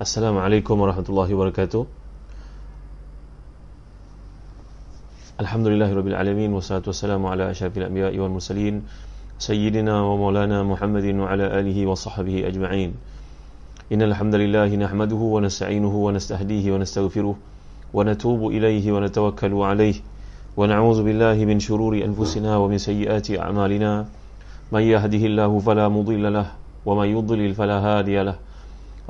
Assalamualaikum warahmatullahi wabarakatuh. Alhamdulillahirabbil alamin wassalatu wassalamu ala asyrafil anbiya'i wal mursalin sayyidina wa maulana Muhammadin wa ala alihi wa sahbihi ajma'in. Innal hamdalillah nahmaduhu wa nasta'inuhu wa nastahdihi wa nastaghfiruh wa natubu ilayhi wa natawakkalu alayhi wa na'udzu billahi min shururi anfusina wa min sayyiati a'malina. May yahdihillahu fala mudilla lahu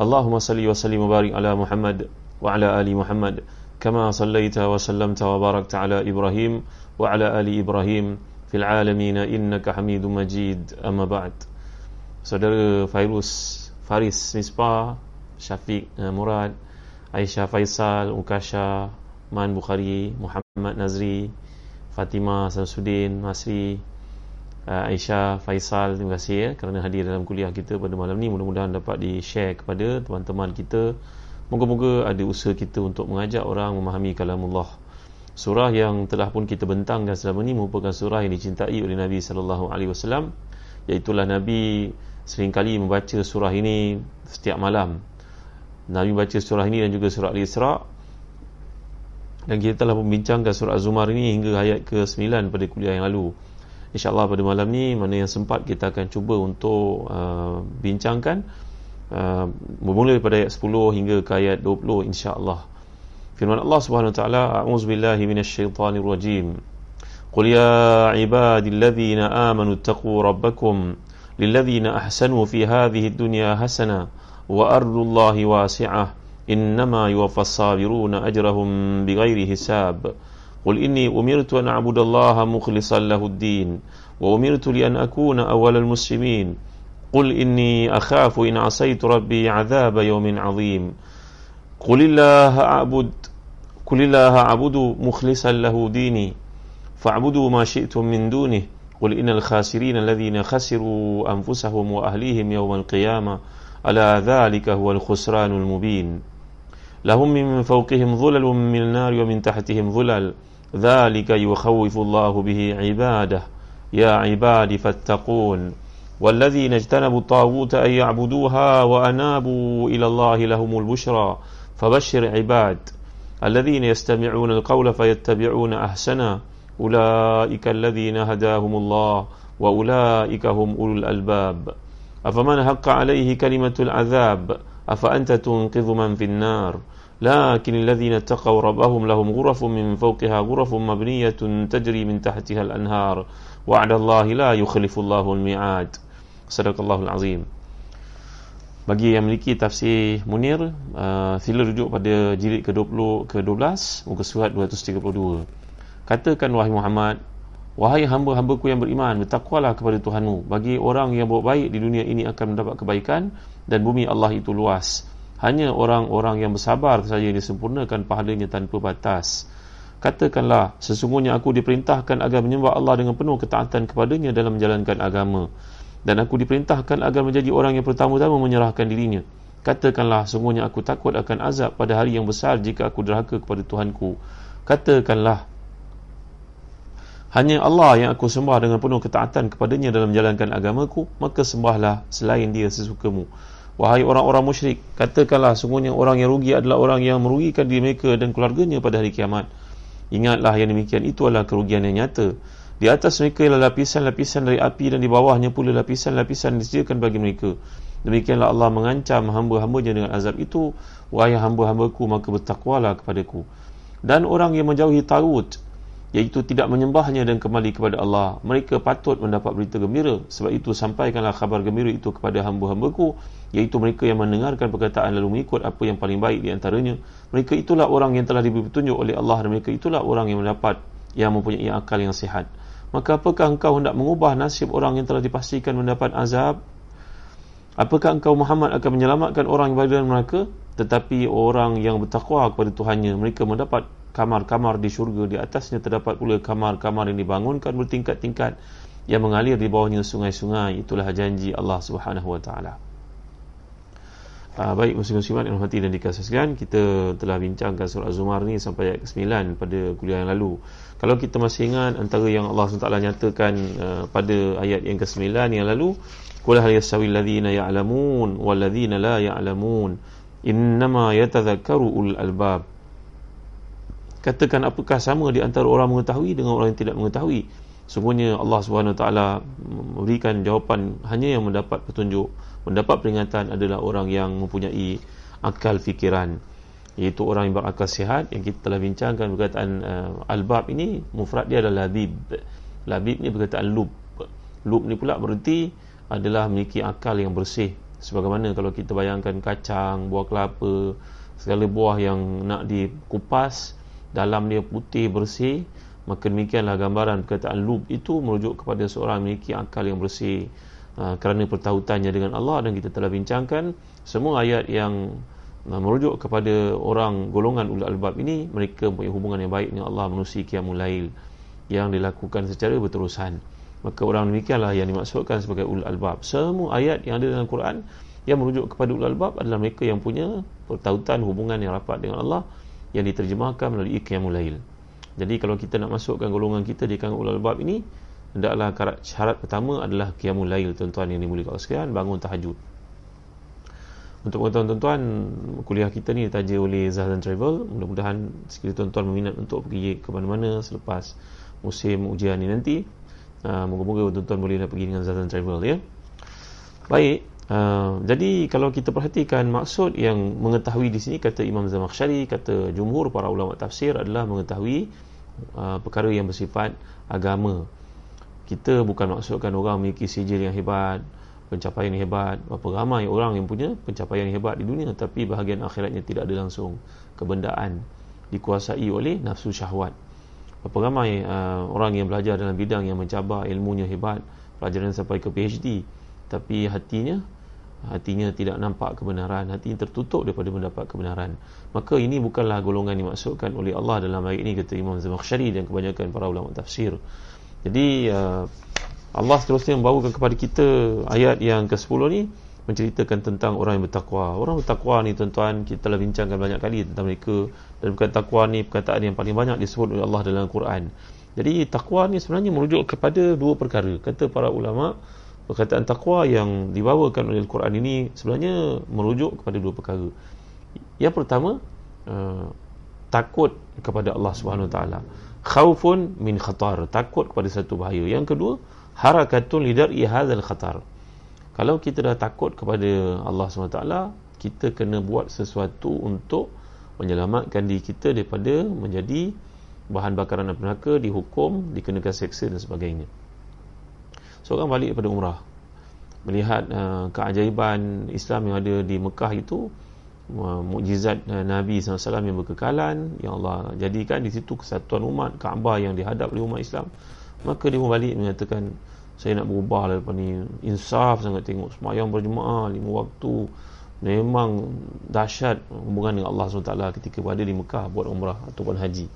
اللهم صل وسلم وبارك على محمد وعلى ال محمد كما صليت وسلمت وباركت على ابراهيم وعلى ال ابراهيم في العالمين انك حميد مجيد اما بعد صدر فيروس فارس مسبا شفيق مراد عائشة فيصل وكاشا مان بخاري محمد نزري فاطمة سنسودين مصري Aisyah Faisal terima kasih ya kerana hadir dalam kuliah kita pada malam ni. Mudah-mudahan dapat di-share kepada teman-teman kita. Moga-moga ada usaha kita untuk mengajak orang memahami kalamullah. Surah yang telah pun kita bentangkan selama ini merupakan surah yang dicintai oleh Nabi sallallahu alaihi wasallam iaitu Nabi seringkali membaca surah ini setiap malam. Nabi baca surah ini dan juga surah Al-Isra. Dan kita telah membincangkan surah Az-Zumar ini hingga ayat ke-9 pada kuliah yang lalu InsyaAllah pada malam ni Mana yang sempat kita akan cuba untuk uh, Bincangkan uh, Bermula daripada ayat 10 hingga ke ayat 20 InsyaAllah Firman Allah subhanahu ta'ala A'udzubillahi minasyaitanirrajim Qul ya ibadilladzina amanu Taqu rabbakum Lilladzina ahsanu fi hadhihi dunya hasana Wa ardullahi wasi'ah. Innama yuwaffas sabiruna ajrahum Bighairi hisab قل إني أمرت أن أعبد الله مخلصا له الدين وأمرت لأن أكون أول المسلمين. قل إني أخاف إن عصيت ربي عذاب يوم عظيم. قل الله أعبد قل الله أعبد مخلصا له ديني فاعبدوا ما شئتم من دونه. قل إن الخاسرين الذين خسروا أنفسهم وأهليهم يوم القيامة ألا ذلك هو الخسران المبين. لهم من فوقهم ظلل من النار ومن تحتهم ظلل. ذلك يخوف الله به عباده. يا عبادي فاتقون. والذين اجتنبوا الطاغوت أن يعبدوها وأنابوا إلى الله لهم البشرى. فبشر عباد. الذين يستمعون القول فيتبعون أحسنا أولئك الذين هداهم الله وأولئك هم أولو الألباب. أفمن حق عليه كلمة العذاب؟ أفأنت تنقذ من في النار؟ لكن الذين اتقوا ربهم لهم غرف من فوقها غرف مبنية تجري من تحتها الأنهار وعد الله لا يخلف الله الميعاد صدق الله العظيم bagi yang memiliki tafsir Munir uh, sila rujuk pada jilid ke-20 ke-12 muka surat 232 katakan wahai Muhammad wahai hamba-hambaku yang beriman bertakwalah kepada Tuhanmu bagi orang yang buat baik di dunia ini akan mendapat kebaikan dan bumi Allah itu luas hanya orang-orang yang bersabar saja disempurnakan pahalanya tanpa batas. Katakanlah sesungguhnya aku diperintahkan agar menyembah Allah dengan penuh ketaatan kepadanya dalam menjalankan agama. Dan aku diperintahkan agar menjadi orang yang pertama-tama menyerahkan dirinya. Katakanlah sesungguhnya aku takut akan azab pada hari yang besar jika aku derhaka kepada Tuhanku. Katakanlah hanya Allah yang aku sembah dengan penuh ketaatan kepadanya dalam menjalankan agamaku maka sembahlah selain dia sesukamu Wahai orang-orang musyrik, katakanlah sungguhnya orang yang rugi adalah orang yang merugikan diri mereka dan keluarganya pada hari kiamat. Ingatlah yang demikian itu adalah kerugian yang nyata. Di atas mereka ialah lapisan-lapisan dari api dan di bawahnya pula lapisan-lapisan disediakan bagi mereka. Demikianlah Allah mengancam hamba-hambanya dengan azab itu. Wahai hamba-hambaku, maka bertakwalah kepadaku. Dan orang yang menjauhi tarut, iaitu tidak menyembahnya dan kembali kepada Allah. Mereka patut mendapat berita gembira. Sebab itu sampaikanlah khabar gembira itu kepada hamba-hambaku. Iaitu mereka yang mendengarkan perkataan lalu mengikut apa yang paling baik di antaranya. Mereka itulah orang yang telah diberi petunjuk oleh Allah dan mereka itulah orang yang mendapat yang mempunyai akal yang sihat. Maka apakah engkau hendak mengubah nasib orang yang telah dipastikan mendapat azab? Apakah engkau Muhammad akan menyelamatkan orang yang berada dalam neraka? Tetapi orang yang bertakwa kepada Tuhannya mereka mendapat kamar-kamar di syurga di atasnya terdapat pula kamar-kamar yang dibangunkan bertingkat-tingkat yang mengalir di bawahnya sungai-sungai. Itulah janji Allah Subhanahu wa taala. Uh, baik muslim-muslimat yang hati dan dikasihkan kita telah bincangkan surah Az-Zumar ni sampai ayat ke-9 pada kuliah yang lalu. Kalau kita masih ingat antara yang Allah SWT nyatakan uh, pada ayat yang ke-9 yang lalu qul hal yasawi alladhina ya'lamun wal ladzina la ya'lamun innama yatadhakkaru ul albab katakan apakah sama di antara orang mengetahui dengan orang yang tidak mengetahui. Sungguhnya Allah SWT memberikan jawapan hanya yang mendapat petunjuk mendapat peringatan adalah orang yang mempunyai akal fikiran iaitu orang yang berakal sihat. Yang kita telah bincangkan perkataan uh, albab ini mufrad dia adalah labib. Labib ni perkataan lub. Lub ni pula berarti adalah memiliki akal yang bersih. Sebagaimana kalau kita bayangkan kacang buah kelapa segala buah yang nak dikupas dalam dia putih bersih maka demikianlah gambaran perkataan lub itu merujuk kepada seorang memiliki akal yang bersih uh, kerana pertautannya dengan Allah dan kita telah bincangkan semua ayat yang uh, merujuk kepada orang golongan ulul albab ini mereka punya hubungan yang baik dengan Allah menusi qiyamul lail yang dilakukan secara berterusan. Maka orang demikianlah yang dimaksudkan sebagai ulul albab. Semua ayat yang ada dalam Quran yang merujuk kepada ulul albab adalah mereka yang punya pertautan hubungan yang rapat dengan Allah yang diterjemahkan melalui qiyamul lail. Jadi kalau kita nak masukkan golongan kita di kalangan ulul albab ini hendaklah syarat pertama adalah qiyamul lail tuan-tuan yang dimuliakan Allah sekalian bangun tahajud. Untuk tuan-tuan kuliah kita ni ditaja oleh Zahdan Travel. Mudah-mudahan sekiranya tuan-tuan berminat untuk pergi ke mana-mana selepas musim ujian ni nanti. Uh, moga-moga tuan-tuan boleh pergi dengan Zazan Travel ya. Baik uh, jadi kalau kita perhatikan maksud yang mengetahui di sini kata Imam Zamakhsyari kata jumhur para ulama tafsir adalah mengetahui uh, perkara yang bersifat agama. Kita bukan maksudkan orang memiliki sijil yang hebat pencapaian yang hebat berapa ramai orang yang punya pencapaian yang hebat di dunia tapi bahagian akhiratnya tidak ada langsung kebendaan dikuasai oleh nafsu syahwat. Berapa ramai uh, orang yang belajar dalam bidang yang mencabar ilmunya hebat, pelajaran sampai ke PhD, tapi hatinya hatinya tidak nampak kebenaran, hatinya tertutup daripada mendapat kebenaran. Maka ini bukanlah golongan dimaksudkan oleh Allah dalam ayat ini kata Imam Zamakhsyari dan kebanyakan para ulama tafsir. Jadi uh, Allah seterusnya membawakan kepada kita ayat yang ke-10 ni menceritakan tentang orang yang bertakwa. Orang bertakwa ni tuan-tuan kita telah bincangkan banyak kali tentang mereka dan perkataan takwa ni perkataan yang paling banyak disebut oleh Allah dalam Al-Quran. Jadi takwa ni sebenarnya merujuk kepada dua perkara. Kata para ulama perkataan takwa yang dibawakan oleh Al-Quran ini sebenarnya merujuk kepada dua perkara. Yang pertama uh, takut kepada Allah Subhanahu Wa Taala. Khaufun min khatar, takut kepada satu bahaya. Yang kedua, harakatun lidari hadzal khatar kalau kita dah takut kepada Allah SWT kita kena buat sesuatu untuk menyelamatkan diri kita daripada menjadi bahan bakaran api neraka dihukum, dikenakan seksa dan sebagainya seorang balik daripada umrah melihat uh, keajaiban Islam yang ada di Mekah itu uh, mukjizat uh, Nabi SAW yang berkekalan yang Allah jadikan di situ kesatuan umat Kaabah yang dihadap oleh umat Islam maka dia balik menyatakan saya nak berubah lah lepas ni. Insaf sangat tengok semayang berjemaah lima waktu. Memang dahsyat hubungan dengan Allah SWT ketika berada di Mekah buat umrah ataupun haji.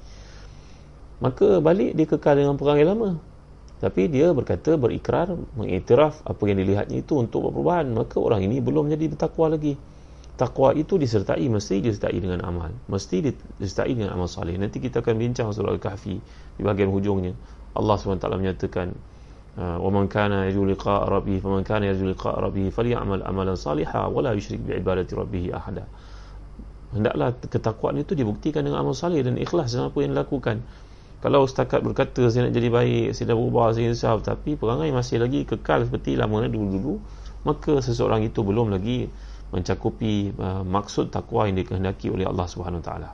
Maka balik dia kekal dengan perang yang lama tapi dia berkata berikrar mengiktiraf apa yang dilihatnya itu untuk buat perubahan maka orang ini belum jadi bertakwa lagi takwa itu disertai mesti disertai dengan amal mesti disertai dengan amal salih nanti kita akan bincang surah Al-Kahfi di bahagian hujungnya Allah SWT menyatakan ومن كان يرجو لقاء ربه فمن كان يرجو لقاء ربه فليعمل عملا صالحا ولا يشرك بعبادة ربه أحدا hendaklah ketakwaan itu dibuktikan dengan amal salih dan ikhlas dalam apa yang dilakukan kalau setakat berkata saya nak jadi baik saya dah berubah saya insaf tapi perangai masih lagi kekal seperti lama dulu-dulu maka seseorang itu belum lagi mencakupi uh, maksud takwa yang dikehendaki oleh Allah Subhanahu Wa Taala.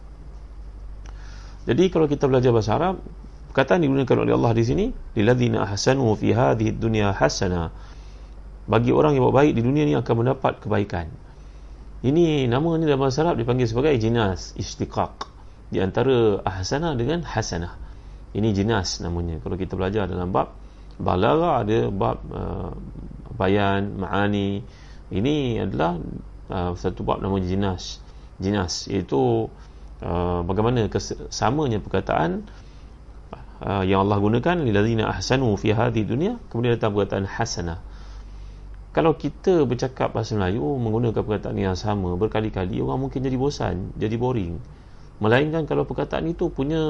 Jadi kalau kita belajar bahasa Arab perkataan digunakan oleh Allah di sini lilladzina ahsanu fi hadhihi dunya hasana. Bagi orang yang buat baik di dunia ni akan mendapat kebaikan. Ini nama ni dalam bahasa Arab dipanggil sebagai jinas istiqaq. Di antara ahsana dengan hasanah ini jinas namanya. Kalau kita belajar dalam bab balagha ada bab uh, bayan ma'ani. Ini adalah uh, satu bab nama jinas. Jinas iaitu uh, bagaimana kesamanya perkataan uh, yang Allah gunakan lilladzina ahsanu fi hadhihi dunya kemudian datang perkataan hasanah kalau kita bercakap bahasa Melayu menggunakan perkataan yang sama berkali-kali orang mungkin jadi bosan jadi boring melainkan kalau perkataan itu punya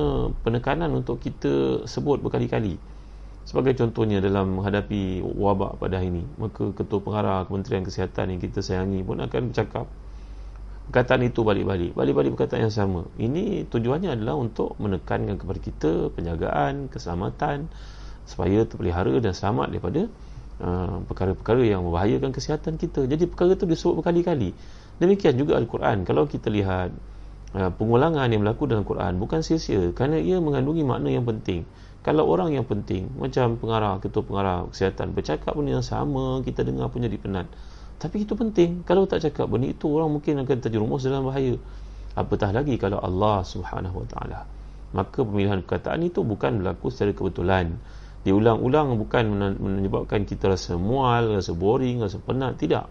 penekanan untuk kita sebut berkali-kali. Sebagai contohnya dalam menghadapi wabak pada hari ini maka ketua pengarah Kementerian Kesihatan yang kita sayangi pun akan bercakap perkataan itu balik-balik. Balik-balik perkataan yang sama. Ini tujuannya adalah untuk menekankan kepada kita penjagaan keselamatan supaya terpelihara dan selamat daripada uh, perkara-perkara yang membahayakan kesihatan kita. Jadi perkara itu disebut berkali-kali. Demikian juga Al-Quran. Kalau kita lihat pengulangan yang berlaku dalam Al-Quran bukan sia-sia kerana ia mengandungi makna yang penting kalau orang yang penting macam pengarah ketua pengarah kesihatan bercakap benda yang sama kita dengar pun jadi penat tapi itu penting. Kalau tak cakap benda itu, orang mungkin akan terjerumus dalam bahaya. Apatah lagi kalau Allah subhanahu wa ta'ala. Maka pemilihan perkataan itu bukan berlaku secara kebetulan. Diulang-ulang bukan menyebabkan kita rasa mual, rasa boring, rasa penat. Tidak.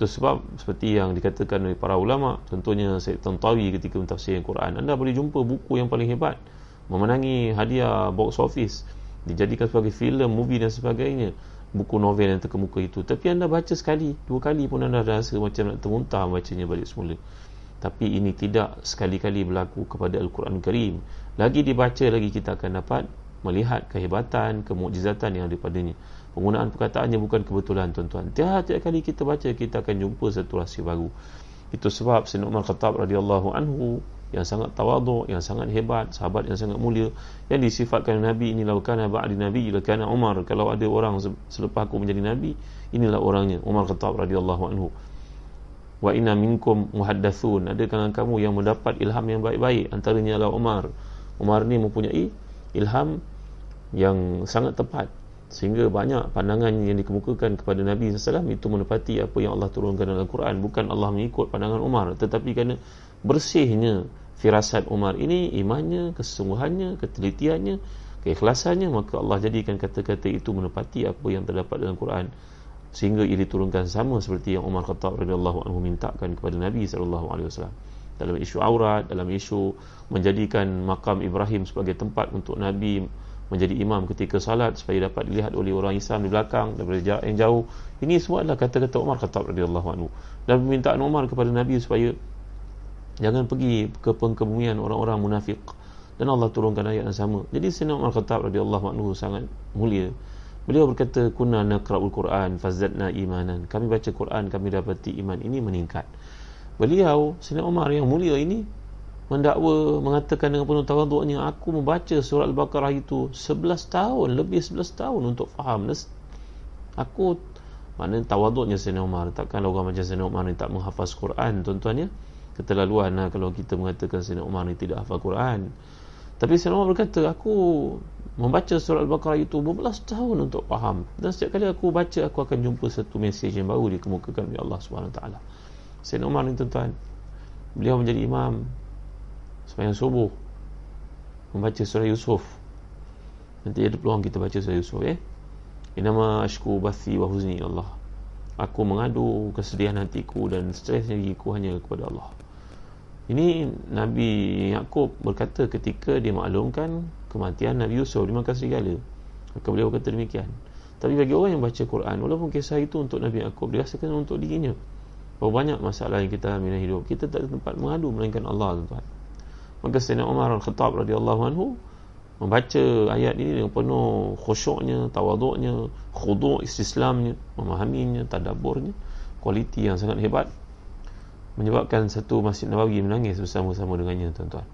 Itu sebab seperti yang dikatakan oleh para ulama, contohnya Syed Tantawi ketika mentafsir Al-Quran, anda boleh jumpa buku yang paling hebat. Memenangi hadiah box office. Dijadikan sebagai filem, movie dan sebagainya buku novel yang terkemuka itu tapi anda baca sekali dua kali pun anda rasa macam nak termuntah bacanya balik semula tapi ini tidak sekali-kali berlaku kepada Al-Quran Karim lagi dibaca lagi kita akan dapat melihat kehebatan, kemukjizatan yang daripadanya penggunaan perkataannya bukan kebetulan tuan-tuan. Tiap-tiap kali kita baca kita akan jumpa satu rahsia baru. Itu sebab Sayyidina Umar Khattab radhiyallahu anhu yang sangat tawaduk, yang sangat hebat, sahabat yang sangat mulia yang disifatkan Nabi inilah kana ba'di Nabi kana Umar. Kalau ada orang selepas aku menjadi Nabi inilah orangnya Umar Khattab radhiyallahu anhu. Wa inna minkum muhaddathun. Ada kalangan kamu yang mendapat ilham yang baik-baik? Antaranya adalah Umar. Umar ni mempunyai ilham yang sangat tepat sehingga banyak pandangan yang dikemukakan kepada Nabi SAW itu menepati apa yang Allah turunkan dalam Al-Quran. Bukan Allah mengikut pandangan Umar tetapi kerana bersihnya firasat Umar ini imannya, kesungguhannya, ketelitiannya, keikhlasannya maka Allah jadikan kata-kata itu menepati apa yang terdapat dalam Quran. Sehingga ia diturunkan sama seperti yang Umar Khattab radhiyallahu anhu mintakan kepada Nabi wasallam. Dalam isu aurat dalam isu menjadikan makam Ibrahim sebagai tempat untuk Nabi menjadi imam ketika salat supaya dapat dilihat oleh orang Islam di belakang daripada jarak yang jauh. Ini semua adalah kata-kata Umar Khattab radhiyallahu anhu. Dan permintaan Umar kepada Nabi supaya jangan pergi ke pengkebumian orang-orang munafik dan Allah turunkan ayat yang sama. Jadi Sayyidina Umar Khattab radhiyallahu anhu sangat mulia. Beliau berkata kunna naqra'ul Quran fazadna imanan. Kami baca Quran kami dapati iman ini meningkat. Beliau Sayyidina Umar yang mulia ini mendakwa mengatakan dengan penuh tawaduknya aku membaca surah Al-Baqarah itu 11 tahun lebih 11 tahun untuk faham. Aku mana tawaduknya Sayyidina Umar? Takkan orang macam Sayyidina Umar ni tak menghafaz Quran tuan-tuan ya? Keterlaluan lah kalau kita mengatakan Sayyidina Umar ni tidak hafal Quran. Tapi Sayyidina Umar berkata aku membaca surah Al-Baqarah itu berbelas tahun untuk faham. Dan setiap kali aku baca aku akan jumpa satu mesej yang baru dikemukakan oleh Allah SWT Sayyidina Umar ni tuan-tuan beliau menjadi imam sepanjang subuh membaca surah Yusuf nanti ada peluang kita baca surah Yusuf eh inama ashku bathi wa huzni Allah aku mengadu kesedihan hatiku dan stres diriku hanya kepada Allah ini Nabi Yaakob berkata ketika dia maklumkan kematian Nabi Yusuf di Makkah Serigala. Maka beliau berkata demikian. Tapi bagi orang yang baca Quran, walaupun kisah itu untuk Nabi Yaakob, dirasakan untuk dirinya. Berapa banyak masalah yang kita dalam hidup. Kita tak ada tempat mengadu melainkan Allah tuan Maka Sayyidina Umar Al-Khattab radhiyallahu anhu membaca ayat ini dengan penuh khusyuknya, tawaduknya, khuduk istislamnya, memahaminya, tadaburnya, kualiti yang sangat hebat. Menyebabkan satu Masjid Nabawi menangis bersama-sama dengannya tuan-tuan.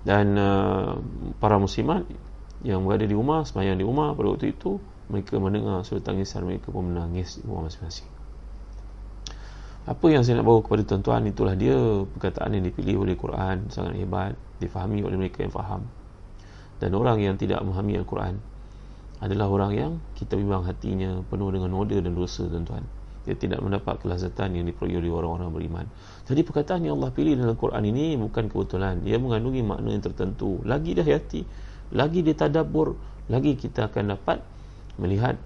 Dan uh, para muslimat yang berada di rumah semayang di rumah pada waktu itu mereka mendengar suara tangisan mereka pun menangis di rumah masing-masing apa yang saya nak bawa kepada tuan-tuan itulah dia perkataan yang dipilih oleh Quran sangat hebat difahami oleh mereka yang faham dan orang yang tidak memahami Al-Quran adalah orang yang kita bimbang hatinya penuh dengan noda dan dosa tuan-tuan dia tidak mendapat kelazatan yang diperoleh oleh orang-orang beriman. Jadi perkataan yang Allah pilih dalam Quran ini bukan kebetulan. Dia mengandungi makna yang tertentu. Lagi dia hayati, lagi dia tadabbur, lagi kita akan dapat melihat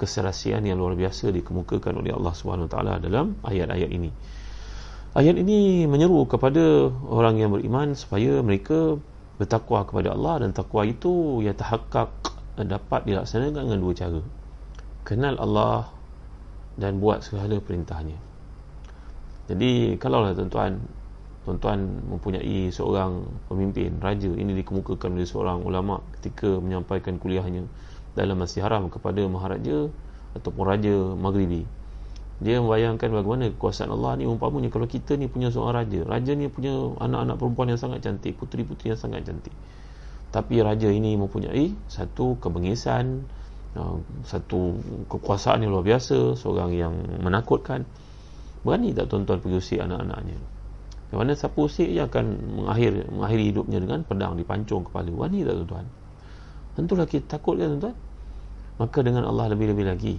keserasian yang luar biasa dikemukakan oleh Allah taala dalam ayat-ayat ini. Ayat ini menyeru kepada orang yang beriman supaya mereka bertakwa kepada Allah dan takwa itu ya tahakkak dapat dilaksanakan dengan dua cara. Kenal Allah dan buat segala perintahnya jadi kalaulah tuan-tuan tuan-tuan mempunyai seorang pemimpin raja ini dikemukakan oleh seorang ulama ketika menyampaikan kuliahnya dalam masjid haram kepada maharaja ataupun raja maghribi. Dia membayangkan bagaimana kekuasaan Allah ni umpamanya kalau kita ni punya seorang raja raja ni punya anak-anak perempuan yang sangat cantik puteri-puteri yang sangat cantik. Tapi raja ini mempunyai satu kebengisan uh, satu kekuasaan yang luar biasa seorang yang menakutkan. Berani tak tuan-tuan pergi usik anak-anaknya? Yang mana siapa usik dia akan mengakhir, mengakhiri hidupnya dengan pedang dipancung kepala? Berani tak tuan-tuan tentulah kita takut kan tuan-tuan. Maka dengan Allah lebih-lebih lagi.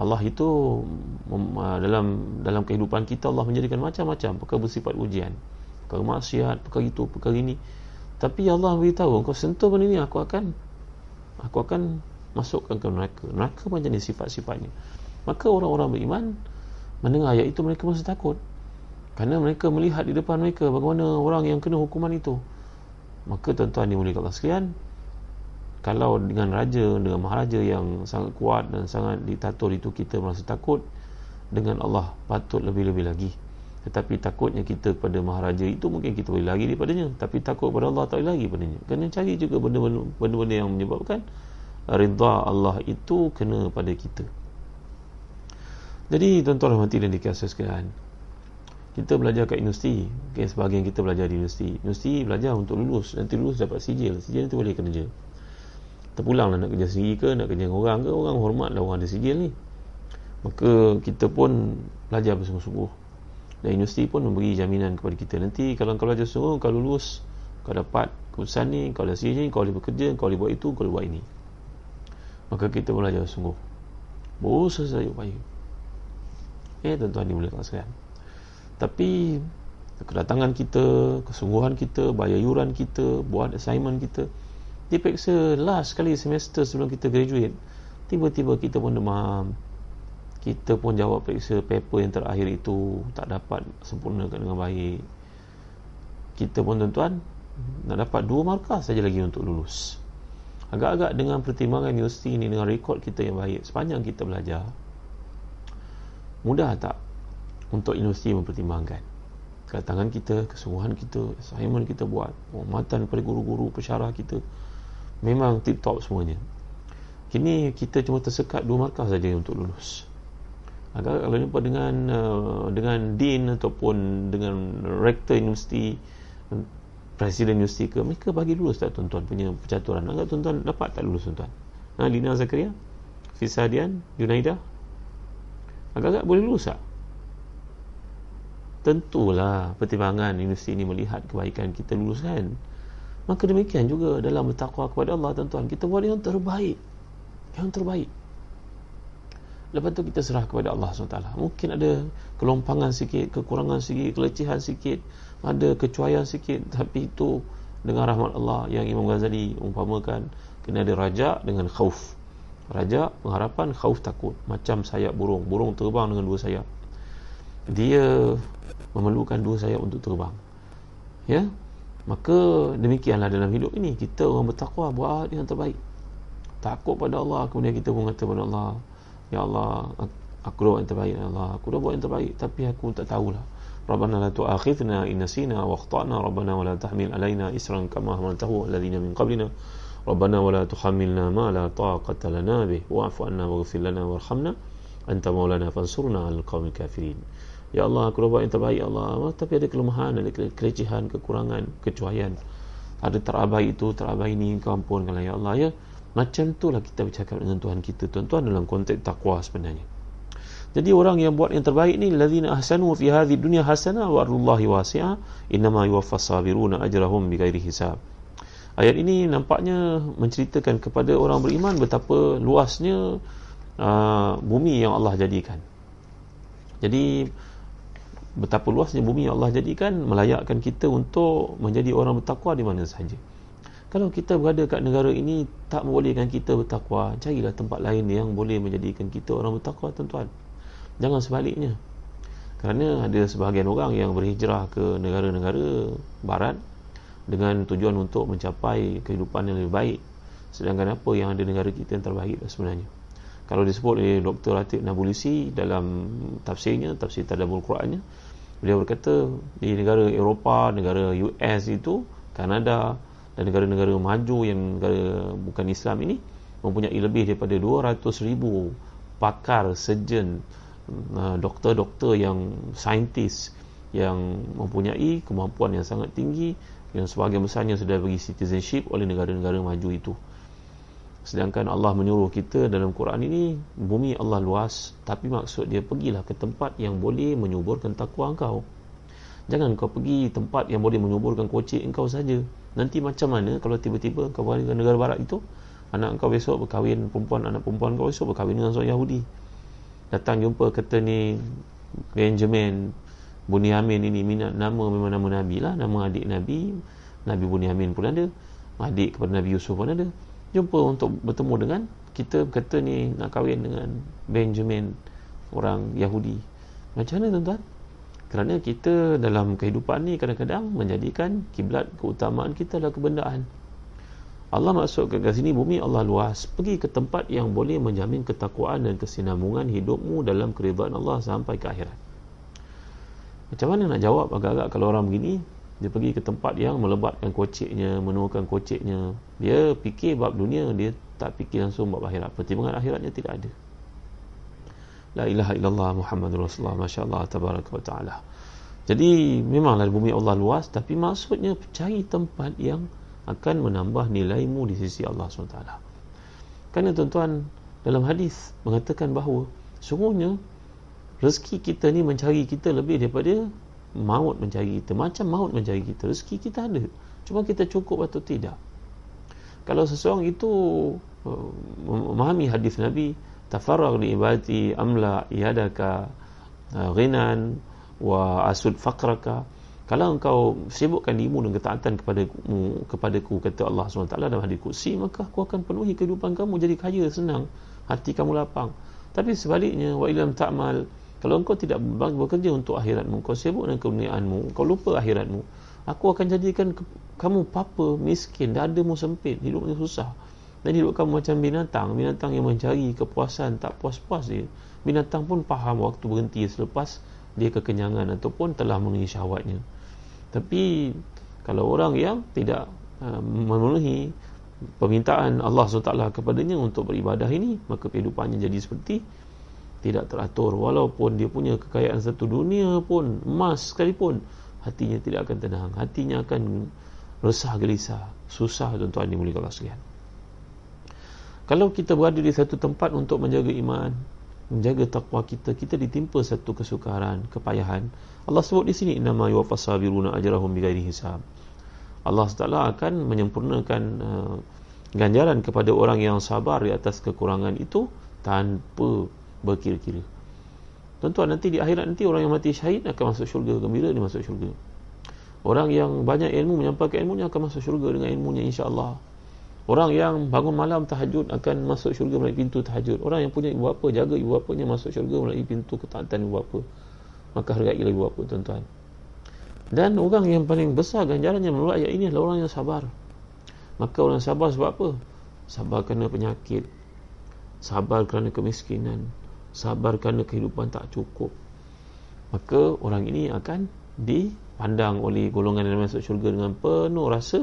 Allah itu uh, dalam dalam kehidupan kita Allah menjadikan macam-macam perkara bersifat ujian. Perkara maksiat perkara itu perkara ini. Tapi Allah beritahu kau sentuh benda ni aku akan aku akan masukkan ke neraka. Neraka macam ni sifat-sifatnya. Maka orang-orang beriman mendengar ayat itu mereka mesti takut. Kerana mereka melihat di depan mereka bagaimana orang yang kena hukuman itu. Maka tuan-tuan dimuliakan Allah sekalian kalau dengan raja dengan maharaja yang sangat kuat dan sangat ditatur itu kita merasa takut dengan Allah patut lebih-lebih lagi. Tetapi takutnya kita kepada maharaja itu mungkin kita boleh lagi daripadanya. Tapi takut kepada Allah tak boleh lagi padanya kena cari juga benda-benda yang menyebabkan rida Allah itu kena pada kita. Jadi tuan-tuan mati dan dikasih sekalian kita belajar kat universiti. Okay, sebahagian kita belajar di universiti. Universiti belajar untuk lulus. Nanti lulus dapat sijil. Sijil nanti boleh kerja terpulang lah nak kerja sendiri ke nak kerja dengan orang ke orang hormat lah orang ada sijil ni. Maka kita pun belajar bersungguh-sungguh. Dan universiti pun memberi jaminan kepada kita. Nanti kalau kau belajar sungguh kau lulus kau dapat keputusan ni kau dah sijil kau boleh bekerja kau boleh buat itu kau boleh buat ini. Maka kita belajar sungguh. Berusaha saja upaya. Eh tuan-tuan dimulakan sekarang tapi kedatangan kita kesungguhan kita bayar yuran kita buat assignment kita dia periksa last kali semester sebelum kita graduate. Tiba-tiba kita pun demam. Kita pun jawab periksa paper yang terakhir itu tak dapat sempurnakan dengan baik. Kita pun tuan-tuan nak dapat dua markah saja lagi untuk lulus. Agak-agak dengan pertimbangan universiti ini dengan rekod kita yang baik sepanjang kita belajar mudah tak untuk universiti mempertimbangkan? Kedatangan kita, kesungguhan kita, assignment kita buat, penghormatan kepada guru-guru, pesyarah kita, memang tip top semuanya. Kini kita cuma tersekat dua markah saja untuk lulus. Agak kalau jumpa dengan uh, dengan dean ataupun dengan rektor universiti presiden universiti ke mereka bagi lulus tak tuan-tuan punya percaturan? Agak tuan-tuan dapat tak lulus tuan-tuan? Ha, Lina Zakaria Fisadian Junaida? Agak-agak boleh lulus tak? Tentulah pertimbangan universiti ini melihat kebaikan kita lulus kan Maka demikian juga dalam bertakwa kepada Allah tuan-tuan. Kita buat yang terbaik. Yang terbaik. Lepas tu kita serah kepada Allah SWT. Mungkin ada kelompangan sikit Kekurangan sikit, kelecihan sikit. Ada kecuaian sikit. Tapi itu dengan rahmat Allah Yang Imam Ghazali umpamakan. Kena ada raja dengan khauf. Raja pengharapan, khauf takut. Macam sayap burung. Burung terbang dengan dua sayap. Dia memerlukan dua sayap untuk terbang. Ya Maka demikianlah dalam hidup ini kita orang bertakwa buat yang terbaik. Takut pada Allah kemudian kita pun kata pada Allah, ya Allah, aku dah buat yang terbaik ya Allah. Aku dah buat yang terbaik tapi aku tak tahulah. Rabbana la tu'akhidna in nasina wa akhtana Rabbana wa la tahmil alaina isran kama hamaltahu alladhina min qablina. Rabbana wa la tuhammilna ma la taqata lana bih wa'fu anna waghfir lana warhamna anta maulana fansurna 'alal qawmil kafirin. Ya Allah, aku buat yang terbaik Ya Allah. Tapi ada kelemahan, ada kelecehan, kekurangan, kecuaian. Ada terabai itu, terabai ini, kau ampunkanlah Ya Allah. Ya, macam itulah kita bercakap dengan Tuhan kita. Tuan-tuan dalam konteks takwa sebenarnya. Jadi orang yang buat yang terbaik ni ladzina ahsanu fi hadhi dunya hasana wa ardullahi wasi'a innama yuwaffas sabiruna ajrahum bighairi hisab. Ayat ini nampaknya menceritakan kepada orang beriman betapa luasnya uh, bumi yang Allah jadikan. Jadi betapa luasnya bumi yang Allah jadikan melayakkan kita untuk menjadi orang bertakwa di mana sahaja. Kalau kita berada kat negara ini tak membolehkan kita bertakwa carilah tempat lain yang boleh menjadikan kita orang bertakwa tuan-tuan. Jangan sebaliknya. Kerana ada sebahagian orang yang berhijrah ke negara-negara barat dengan tujuan untuk mencapai kehidupan yang lebih baik. Sedangkan apa yang ada negara kita yang terbaik sebenarnya. Kalau disebut oleh Dr. Latif Nabulisi dalam tafsirnya, tafsir Tadabul Qurannya, beliau berkata di negara Eropah, negara US itu, Kanada dan negara-negara maju yang negara bukan Islam ini mempunyai lebih daripada 200 ribu pakar, sejen, uh, doktor-doktor yang saintis yang mempunyai kemampuan yang sangat tinggi yang sebahagian besarnya sudah bagi citizenship oleh negara-negara maju itu sedangkan Allah menyuruh kita dalam Quran ini bumi Allah luas tapi maksud dia pergilah ke tempat yang boleh menyuburkan takwa engkau. Jangan kau pergi tempat yang boleh menyuburkan kocik engkau saja. Nanti macam mana kalau tiba-tiba kau balik ke negara barat itu? Anak engkau besok berkahwin perempuan anak perempuan kau besok berkahwin dengan seorang Yahudi. Datang jumpa kata ni Benjamin Bunyamin ini minat nama memang nama Nabi lah. Nama adik Nabi Nabi Bunyamin pun ada. Adik kepada Nabi Yusuf pun ada jumpa untuk bertemu dengan kita kata ni nak kahwin dengan Benjamin orang Yahudi. Macam mana tuan-tuan? Kerana kita dalam kehidupan ni kadang-kadang menjadikan kiblat keutamaan kita adalah kebendaan. Allah masuk ke sini bumi Allah luas. Pergi ke tempat yang boleh menjamin ketakwaan dan kesinambungan hidupmu dalam keridhaan Allah sampai ke akhirat. Macam mana nak jawab agak-agak kalau orang begini dia pergi ke tempat yang melebatkan koceknya menuakan koceknya dia fikir bab dunia dia tak fikir langsung bab akhirat. Pertimbangan akhiratnya tidak ada. La ilaha illallah muhammadur rasulullah masyaallah tabaraka wa taala. Jadi memanglah bumi Allah luas tapi maksudnya cari tempat yang akan menambah nilaimu di sisi Allah SWT. Kerana tuan-tuan dalam hadis mengatakan bahawa sungguhnya rezeki kita ni mencari kita lebih daripada maut mencari kita macam maut mencari kita rezeki kita ada cuma kita cukup atau tidak. Kalau seseorang itu uh, memahami hadis Nabi tafarrag li ibadati amla yadaka uh, ghinan wa asud faqraka. Kalau engkau sibukkan dirimu dengan ketaatan kepada kepadaku kata Allah SWT dalam hadis kursi maka aku akan penuhi kehidupan kamu jadi kaya senang hati kamu lapang. Tapi sebaliknya wa ilam ta'mal kalau engkau tidak bekerja untuk akhiratmu, kau sibuk dengan keduniaanmu, kau lupa akhiratmu, aku akan jadikan kamu papa, miskin, dadamu sempit, hidupmu susah. Dan hidup kamu macam binatang, binatang yang mencari kepuasan, tak puas-puas dia. Binatang pun faham waktu berhenti selepas dia kekenyangan ataupun telah memenuhi syahwatnya. Tapi kalau orang yang tidak uh, memenuhi permintaan Allah SWT kepadanya untuk beribadah ini, maka kehidupannya jadi seperti tidak teratur. Walaupun dia punya kekayaan satu dunia pun emas sekalipun hatinya tidak akan tenang. Hatinya akan resah gelisah. Susah tuan-tuan dimuliakan Allah sekalian. Kalau kita berada di satu tempat untuk menjaga iman menjaga takwa kita kita ditimpa satu kesukaran kepayahan Allah sebut di sini nama yuwaffas sabiruna ajrahum bighairi hisab. Allah Taala akan menyempurnakan uh, ganjaran kepada orang yang sabar di atas kekurangan itu tanpa berkira-kira. Tuan-tuan nanti di akhirat nanti orang yang mati syahid akan masuk syurga gembira dia masuk syurga. Orang yang banyak ilmu menyampaikan ilmunya akan masuk syurga dengan ilmunya insya-Allah. Orang yang bangun malam tahajud akan masuk syurga melalui pintu tahajud. Orang yang punya ibu bapa jaga ibu bapanya masuk syurga melalui pintu ketaatan ibu bapa. Maka hargailah ibu bapa tuan-tuan. Dan orang yang paling besar ganjarannya menurut ayat ini adalah orang yang sabar. Maka orang sabar sebab apa? Sabar kerana penyakit. Sabar kerana kemiskinan sabar kerana kehidupan tak cukup. Maka orang ini akan dipandang oleh golongan yang masuk syurga dengan penuh rasa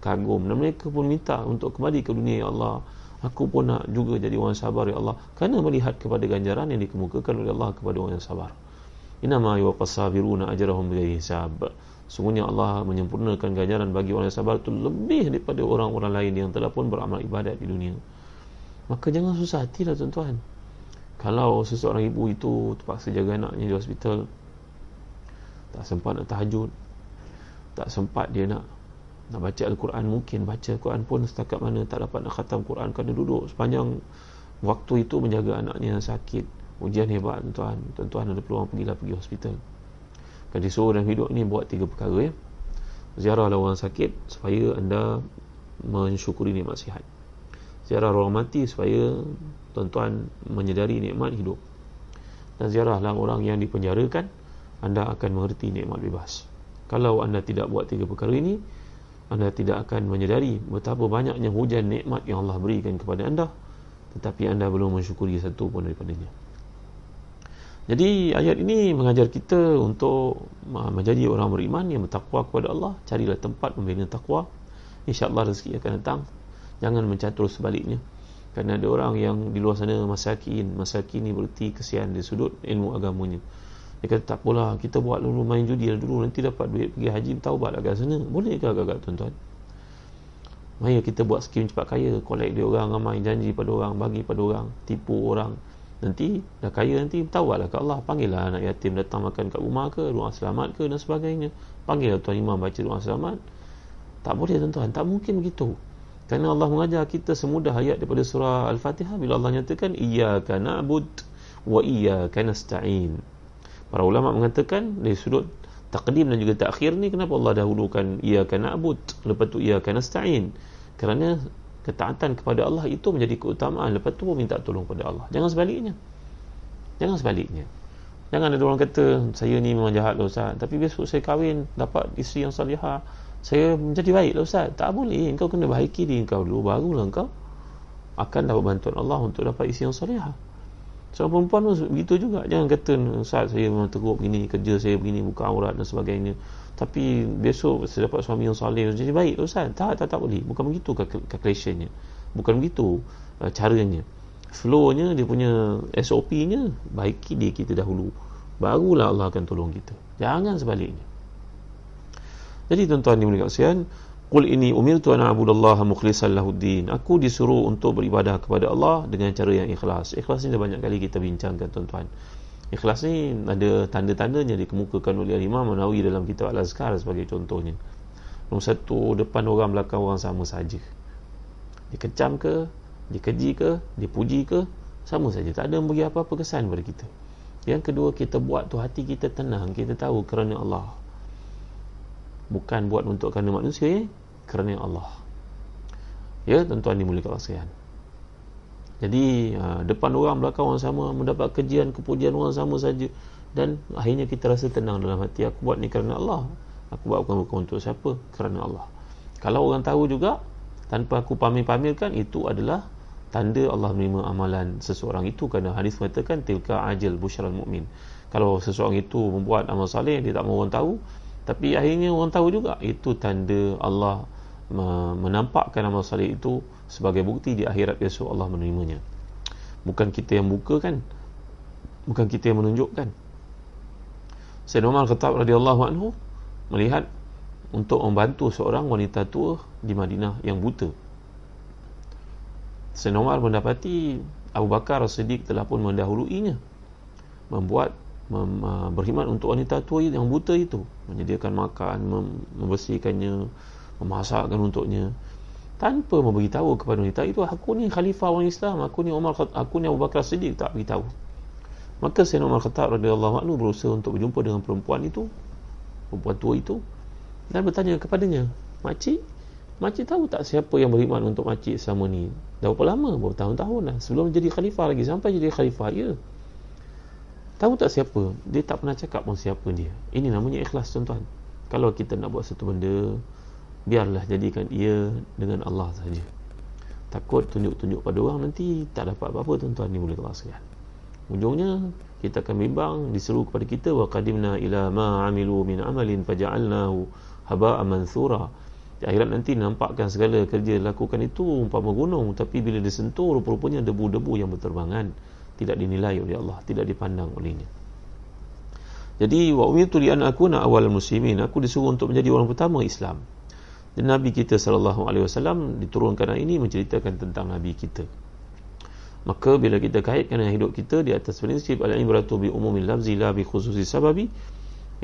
kagum. Dan mereka pun minta untuk kembali ke dunia ya Allah. Aku pun nak juga jadi orang sabar ya Allah. Kerana melihat kepada ganjaran yang dikemukakan oleh Allah kepada orang yang sabar. Inama yuwafas sabiruna ajrahum bighairi hisab. Sungguhnya Allah menyempurnakan ganjaran bagi orang yang sabar itu lebih daripada orang-orang lain yang telah pun beramal ibadat di dunia. Maka jangan susah hati lah tuan-tuan kalau seseorang ibu itu terpaksa jaga anaknya di hospital tak sempat nak tahajud tak sempat dia nak nak baca Al-Quran mungkin baca Al-Quran pun setakat mana tak dapat nak khatam Quran kerana duduk sepanjang waktu itu menjaga anaknya yang sakit. Ujian hebat tuan tuan-tuan ada peluang pergilah pergi hospital. Kan disuruh dalam hidup ni buat tiga perkara ya. Ziarahlah orang sakit supaya anda mensyukuri nikmat sihat ziarah orang mati supaya tuan-tuan menyedari nikmat hidup. Dan ziarahlah orang yang dipenjarakan anda akan mengerti nikmat bebas. Kalau anda tidak buat tiga perkara ini anda tidak akan menyedari betapa banyaknya hujan nikmat yang Allah berikan kepada anda tetapi anda belum mensyukuri satu pun daripadanya. Jadi ayat ini mengajar kita untuk menjadi orang beriman yang bertakwa kepada Allah. Carilah tempat membina takwa. insyaAllah rezeki akan datang jangan mencatur sebaliknya. Kerana ada orang yang di luar sana masakin masakin ni berarti kesian di sudut ilmu agamanya. Dia kata tak apalah kita buat dulu main judi dulu nanti dapat duit pergi haji taubat agak sana. Boleh ke agak tuan-tuan? Mari kita buat skim cepat kaya Collect dia orang ramai Janji pada orang Bagi pada orang Tipu orang. Nanti Dah kaya nanti Tawaklah ke Allah. Panggillah anak yatim Datang makan kat rumah ke Doa selamat ke Dan sebagainya. Panggillah Tuan Imam Baca doa selamat. Tak boleh tuan-tuan. Tak mungkin begitu Kerana Allah mengajar kita Semudah ayat daripada surah Al-Fatihah Bila Allah nyatakan Iyaka na'bud Wa iyaka nasta'in. Para ulama mengatakan Dari sudut Takdim dan juga takhir ni Kenapa Allah dahulukan Iyaka na'bud Lepas tu iyaka nasta'in kerana ketaatan kepada Allah itu menjadi keutamaan. Lepas tu minta tolong kepada Allah. Jangan sebaliknya. Jangan sebaliknya. Jangan ada orang kata saya ni memang jahat lah Ustaz. Tapi besok saya kahwin dapat isteri yang salihah saya menjadi baik lah Ustaz. Tak boleh. Engkau kena baiki diri engkau dulu. Barulah engkau akan dapat bantuan Allah untuk dapat isteri yang salihah seorang perempuan pun begitu juga. Jangan kata Ustaz saya memang teruk begini kerja saya begini buka aurat dan sebagainya. Tapi besok saya dapat suami yang soleh jadi baik Ustaz. Tak tak tak boleh. Bukan begitu calculationnya. Bukan begitu uh, caranya. Flownya dia punya SOP-nya baiki dia kita dahulu. Barulah Allah akan tolong kita. Jangan sebaliknya jadi tuan-tuan dimulai kasihan Qul ini umirtu an a'budallaha mukhlishan lahuddin. Aku disuruh untuk beribadah kepada Allah dengan cara yang ikhlas. Ikhlas ni dah banyak kali kita bincangkan tuan-tuan. Ikhlas ni ada tanda-tandanya dikemukakan oleh Imam Nawawi dalam kitab Al-Azkar sebagai contohnya. Nombor satu, depan orang belakang orang sama saja. Dikecam ke, dikeji ke, dipuji ke, sama saja. Tak ada bagi apa-apa kesan pada kita. Yang kedua, kita buat tu hati kita tenang. Kita tahu kerana Allah. Bukan buat untuk kerana manusia, eh? kerana Allah. Ya, tuan-tuan dimuliakan Allah jadi ha, depan orang belakang orang sama mendapat kejian kepujian orang sama saja dan akhirnya kita rasa tenang dalam hati aku buat ni kerana Allah. Aku buat bukan, bukan untuk siapa kerana Allah. Kalau orang tahu juga tanpa aku pamir-pamirkan itu adalah tanda Allah menerima amalan seseorang itu kerana hadis mengatakan tilka ajal busyral mukmin. Kalau seseorang itu membuat amal saleh dia tak mahu orang tahu tapi akhirnya orang tahu juga itu tanda Allah menampakkan amal saleh itu sebagai bukti di akhirat besok Allah menerimanya. Bukan kita yang buka kan? Bukan kita yang menunjukkan. Sayyidina Umar Khattab radhiyallahu anhu melihat untuk membantu seorang wanita tua di Madinah yang buta. Sayyidina Umar mendapati Abu Bakar Siddiq telah pun mendahuluinya membuat mem, berkhidmat untuk wanita tua yang buta itu menyediakan makan mem, membersihkannya memasakkan untuknya tanpa memberitahu kepada wanita itu aku ni khalifah orang Islam aku ni Umar aku ni Abu Bakar Siddiq tak beritahu. Maka Sayyidina Umar Khattab radhiyallahu anhu berusaha untuk berjumpa dengan perempuan itu perempuan tua itu dan bertanya kepadanya makcik makcik tahu tak siapa yang beriman untuk makcik selama ni? Dah berapa lama? Bertahun-tahun lah sebelum jadi khalifah lagi sampai jadi khalifah ya tahu tak siapa? Dia tak pernah cakap pun siapa dia. Ini namanya ikhlas tuan-tuan. Kalau kita nak buat satu benda biarlah jadikan ia dengan Allah saja takut tunjuk-tunjuk pada orang nanti tak dapat apa-apa tuan-tuan. Ni boleh sekalian. Ujungnya kita akan bimbang diseru kepada kita wa qadimna ila ma amilu min amalin faja'alnahu haba'an mansura. Di akhirat nanti nampakkan segala kerja lakukan itu umpama gunung tapi bila disentuh rupa-rupanya debu-debu yang berterbangan tidak dinilai oleh Allah tidak dipandang olehnya jadi wa umirtu li an akuna awal muslimin aku disuruh untuk menjadi orang pertama Islam dan Nabi kita sallallahu alaihi wasallam diturunkan ayat ini menceritakan tentang Nabi kita. Maka bila kita kaitkan dengan hidup kita di atas prinsip al-ibratu bi umumil lafzi la bi khususi sababi,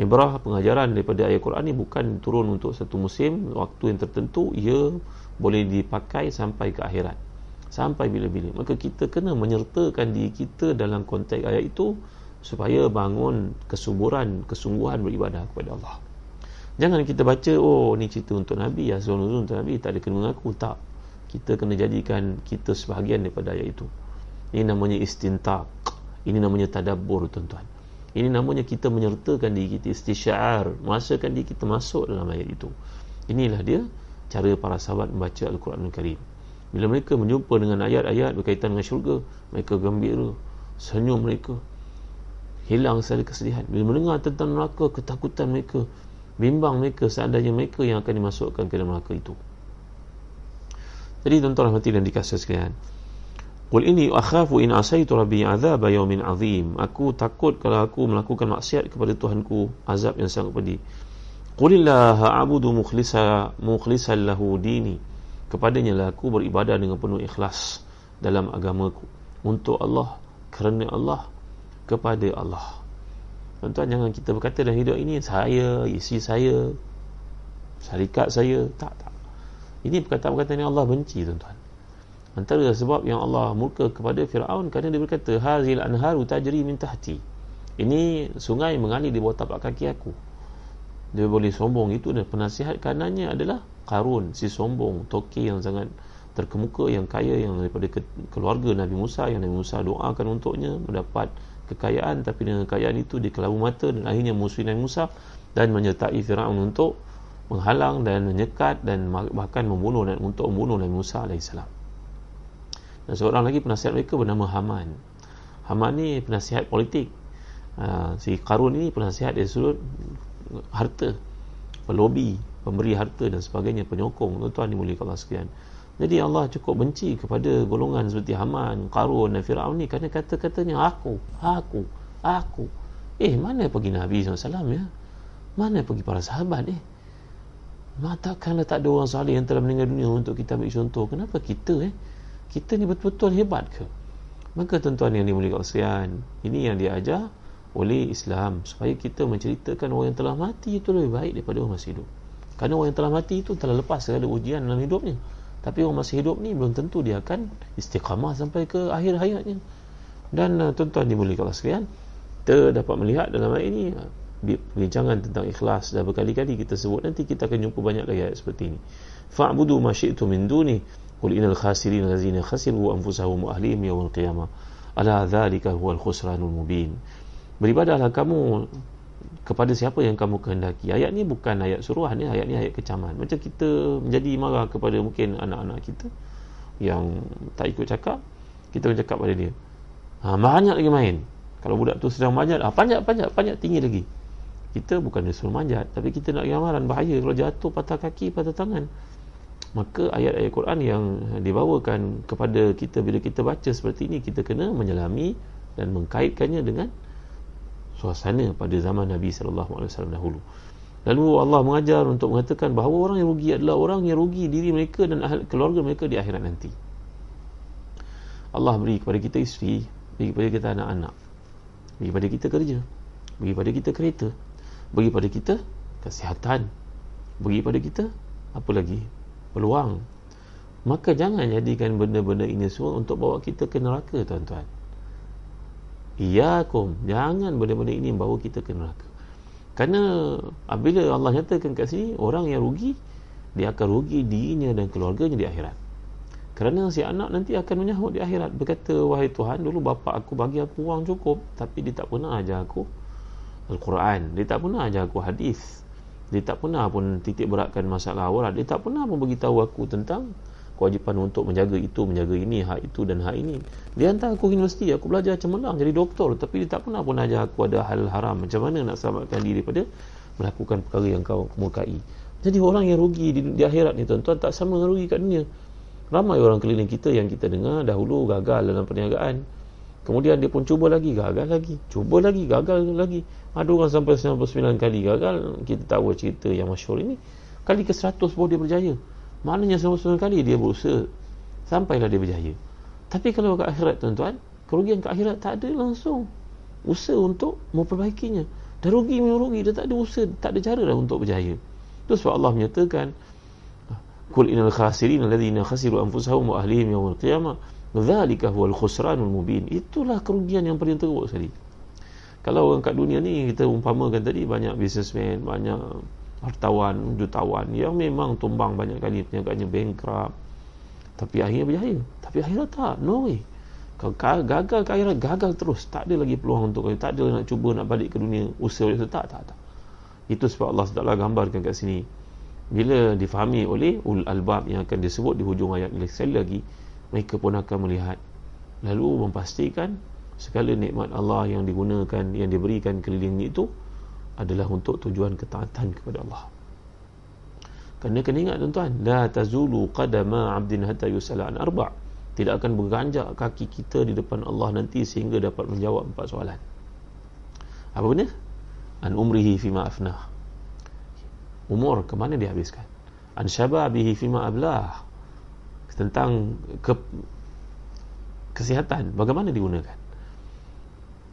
ibrah pengajaran daripada ayat Quran ini bukan turun untuk satu musim, waktu yang tertentu, ia boleh dipakai sampai ke akhirat. Sampai bila-bila. Maka kita kena menyertakan diri kita dalam konteks ayat itu supaya bangun kesuburan, kesungguhan beribadah kepada Allah. Jangan kita baca oh ni cerita untuk Nabi ya sebelum untuk Nabi tak ada kena mengaku tak. Kita kena jadikan kita sebahagian daripada ayat itu. Ini namanya istintaq. Ini namanya tadabbur tuan-tuan. Ini namanya kita menyertakan diri kita istisyar, merasakan diri kita masuk dalam ayat itu. Inilah dia cara para sahabat membaca Al-Quran Al-Karim. Bila mereka menjumpa dengan ayat-ayat berkaitan dengan syurga, mereka gembira, senyum mereka, hilang segala kesedihan. Bila mendengar tentang neraka, ketakutan mereka bimbang mereka seandainya mereka yang akan dimasukkan ke dalam neraka itu jadi tuan-tuan rahmati dan dikasih sekalian Qul ini akhafu in asaitu rabbi azab yawmin azim. Aku takut kalau aku melakukan maksiat kepada Tuhanku azab yang sangat pedih. Qulillah a'budu mukhlisa mukhlisan lahu dini. Kepadanya lah aku beribadah dengan penuh ikhlas dalam agamaku untuk Allah kerana Allah kepada Allah. Tuan-tuan jangan kita berkata dalam hidup ini saya, isi saya, syarikat saya, tak tak. Ini perkataan-perkataan yang Allah benci tuan-tuan. Antara sebab yang Allah murka kepada Firaun kerana dia berkata hazil anharu tajri min tahti. Ini sungai mengalir di bawah tapak kaki aku. Dia boleh sombong itu dan penasihat kanannya adalah Karun si sombong toki yang sangat terkemuka yang kaya yang daripada keluarga Nabi Musa yang Nabi Musa doakan untuknya mendapat kekayaan tapi dengan kekayaan itu dia kelabu mata dan akhirnya musuh Nabi Musa dan menyertai Firaun untuk menghalang dan menyekat dan bahkan membunuh dan untuk membunuh Nabi Musa alaihissalam. Dan seorang lagi penasihat mereka bernama Haman. Haman ni penasihat politik. Uh, si Karun ni penasihat dari sudut harta, pelobi, pemberi harta dan sebagainya, penyokong. Tuan-tuan dimulai Allah sekian. Jadi Allah cukup benci kepada golongan seperti Haman, Karun dan Fir'aun ni kerana kata-katanya aku, aku, aku. Eh, mana pergi Nabi SAW ya? Mana pergi para sahabat eh? Matakanlah tak ada orang salih yang telah meninggal dunia untuk kita ambil contoh. Kenapa kita eh? kita ni betul-betul hebat ke maka tuan-tuan yang dimuliakan sekalian ini yang diajar oleh Islam supaya kita menceritakan orang yang telah mati itu lebih baik daripada orang masih hidup kerana orang yang telah mati itu telah lepas segala ujian dalam hidupnya tapi orang masih hidup ni belum tentu dia akan istiqamah sampai ke akhir hayatnya dan uh, tuan-tuan dimuliakan sekalian kita dapat melihat dalam ayat ini uh, perbincangan tentang ikhlas dah berkali-kali kita sebut nanti kita akan jumpa banyak lagi ayat seperti ini fa'budu ma syi'tu min duni Qul innal khasirin allazina khasiru anfusahum wa ahlihim yawmal qiyamah. Ala dzalika huwal khusranul mubin. Beribadahlah kamu kepada siapa yang kamu kehendaki. Ayat ni bukan ayat suruhan ni, ayat ni ayat kecaman. Macam kita menjadi marah kepada mungkin anak-anak kita yang tak ikut cakap, kita cakap pada dia. Ha, banyak lagi main. Kalau budak tu sedang manjat, ha, panjat panjat panjat tinggi lagi. Kita bukan disuruh manjat, tapi kita nak amaran bahaya kalau jatuh patah kaki, patah tangan maka ayat-ayat Quran yang dibawakan kepada kita bila kita baca seperti ini kita kena menyelami dan mengkaitkannya dengan suasana pada zaman Nabi sallallahu alaihi wasallam dahulu. Lalu Allah mengajar untuk mengatakan bahawa orang yang rugi adalah orang yang rugi diri mereka dan ahli keluarga mereka di akhirat nanti. Allah beri kepada kita isteri, beri kepada kita anak-anak. Beri kepada kita kerja, beri kepada kita kereta, beri kepada kita kesihatan, beri kepada kita apa lagi? peluang maka jangan jadikan benda-benda ini semua untuk bawa kita ke neraka tuan-tuan iyakum jangan benda-benda ini bawa kita ke neraka. Kerana apabila Allah nyatakan kat sini orang yang rugi dia akan rugi dirinya dan keluarganya di akhirat. Kerana si anak nanti akan menyahut di akhirat. Berkata wahai Tuhan dulu bapa aku bagi aku wang cukup tapi dia tak pernah ajar aku Al-Quran. Dia tak pernah ajar aku hadis. Dia tak pernah pun titik beratkan masalah awal. Dia tak pernah pun beritahu aku tentang kewajipan untuk menjaga itu menjaga ini hak itu dan hak ini. Dia hantar aku ke universiti aku belajar cemerlang jadi doktor. Tapi dia tak pernah pun ajar aku ada hal haram. Macam mana nak selamatkan diri daripada melakukan perkara yang kau murkai jadi orang yang rugi di, di akhirat ni tuan-tuan tak sama dengan rugi kat dunia. Ramai orang keliling kita yang kita dengar dahulu gagal dalam perniagaan. Kemudian dia pun cuba lagi gagal lagi. Cuba lagi gagal lagi. Ada orang sampai 99 kali gagal. Kita tahu cerita yang masyhur ini. Kali ke 100 baru dia berjaya maknanya 99 kali dia berusaha sampailah dia berjaya. Tapi kalau ke akhirat tuan-tuan kerugian ke akhirat tak ada langsung. Usaha untuk memperbaikinya. Dah rugi memang rugi. Dia tak ada usaha tak ada cara dah untuk berjaya. Itu sebab Allah menyatakan kul inal khasirin alladhina khasiru anfusahum wa ahlihim yawmal qiyamah dzalika huwal khusranul mubin. Itulah kerugian yang paling teruk sekali. Kalau orang kat dunia ni kita umpamakan tadi banyak businessman banyak hartawan jutawan. Yang memang tumbang banyak kali perniagaannya bankrupt. Tapi akhirnya berjaya. Tapi akhirnya tak. No way. Kalau gagal ke akhirat gagal terus. Tak ada lagi peluang untuk tak ada nak cuba nak balik ke dunia. Usaha usaha tak tak tak itu sebab Allah SWT gambarkan kat sini. Bila difahami oleh ul albab yang akan disebut di hujung ayat ini sekali lagi mereka pun akan melihat. Lalu memastikan segala nikmat Allah yang digunakan yang diberikan keliling itu adalah untuk tujuan ketaatan kepada Allah. Kerana kena ingat tuan-tuan la tazulu qadama 'abdin hatta yusala an arba' tidak akan berganjak kaki kita di depan Allah nanti sehingga dapat menjawab empat soalan. Apa benda? an umrihi fima afnah. Umur ke mana dia habiskan? An syababihi fima ablah. Tentang ke, kesihatan bagaimana digunakan?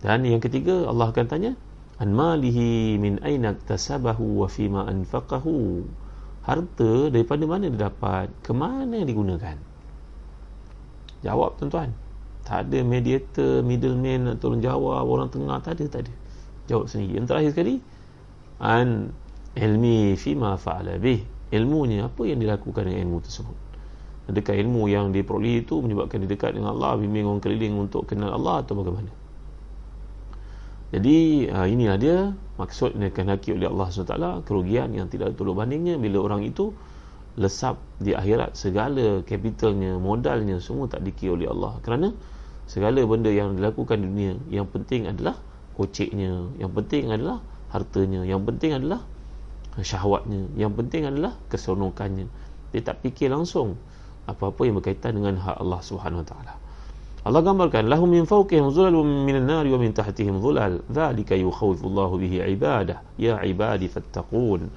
Dan yang ketiga Allah akan tanya an malihi min aina tasabahu wa fima anfaqahu harta daripada mana dia dapat ke mana digunakan Jawab tuan-tuan. Tak ada mediator, middleman nak tolong jawab, orang tengah tak ada, tak ada. Jawab sendiri. Yang terakhir sekali, an ilmi fima fa'ala bih. Ilmunya apa yang dilakukan dengan ilmu tersebut. Adakah ilmu yang diperoleh itu menyebabkan dia dekat dengan Allah, bimbing orang keliling untuk kenal Allah atau bagaimana? Jadi ha, inilah dia maksud yang haki oleh Allah SWT kerugian yang tidak tolong bandingnya bila orang itu lesap di akhirat segala kapitalnya, modalnya semua tak dikira oleh Allah. Kerana segala benda yang dilakukan di dunia yang penting adalah koceknya, yang penting adalah hartanya, yang penting adalah syahwatnya, yang penting adalah keseronokannya. Dia tak fikir langsung apa-apa yang berkaitan dengan hak Allah Subhanahu Wa Taala. Allah gambarkan lahum min fawqihim zulal min an-nar wa min tahtihim zulal. Dzalika yukhawifu Allah bihi ibadah. Ya ibadi fattaqun.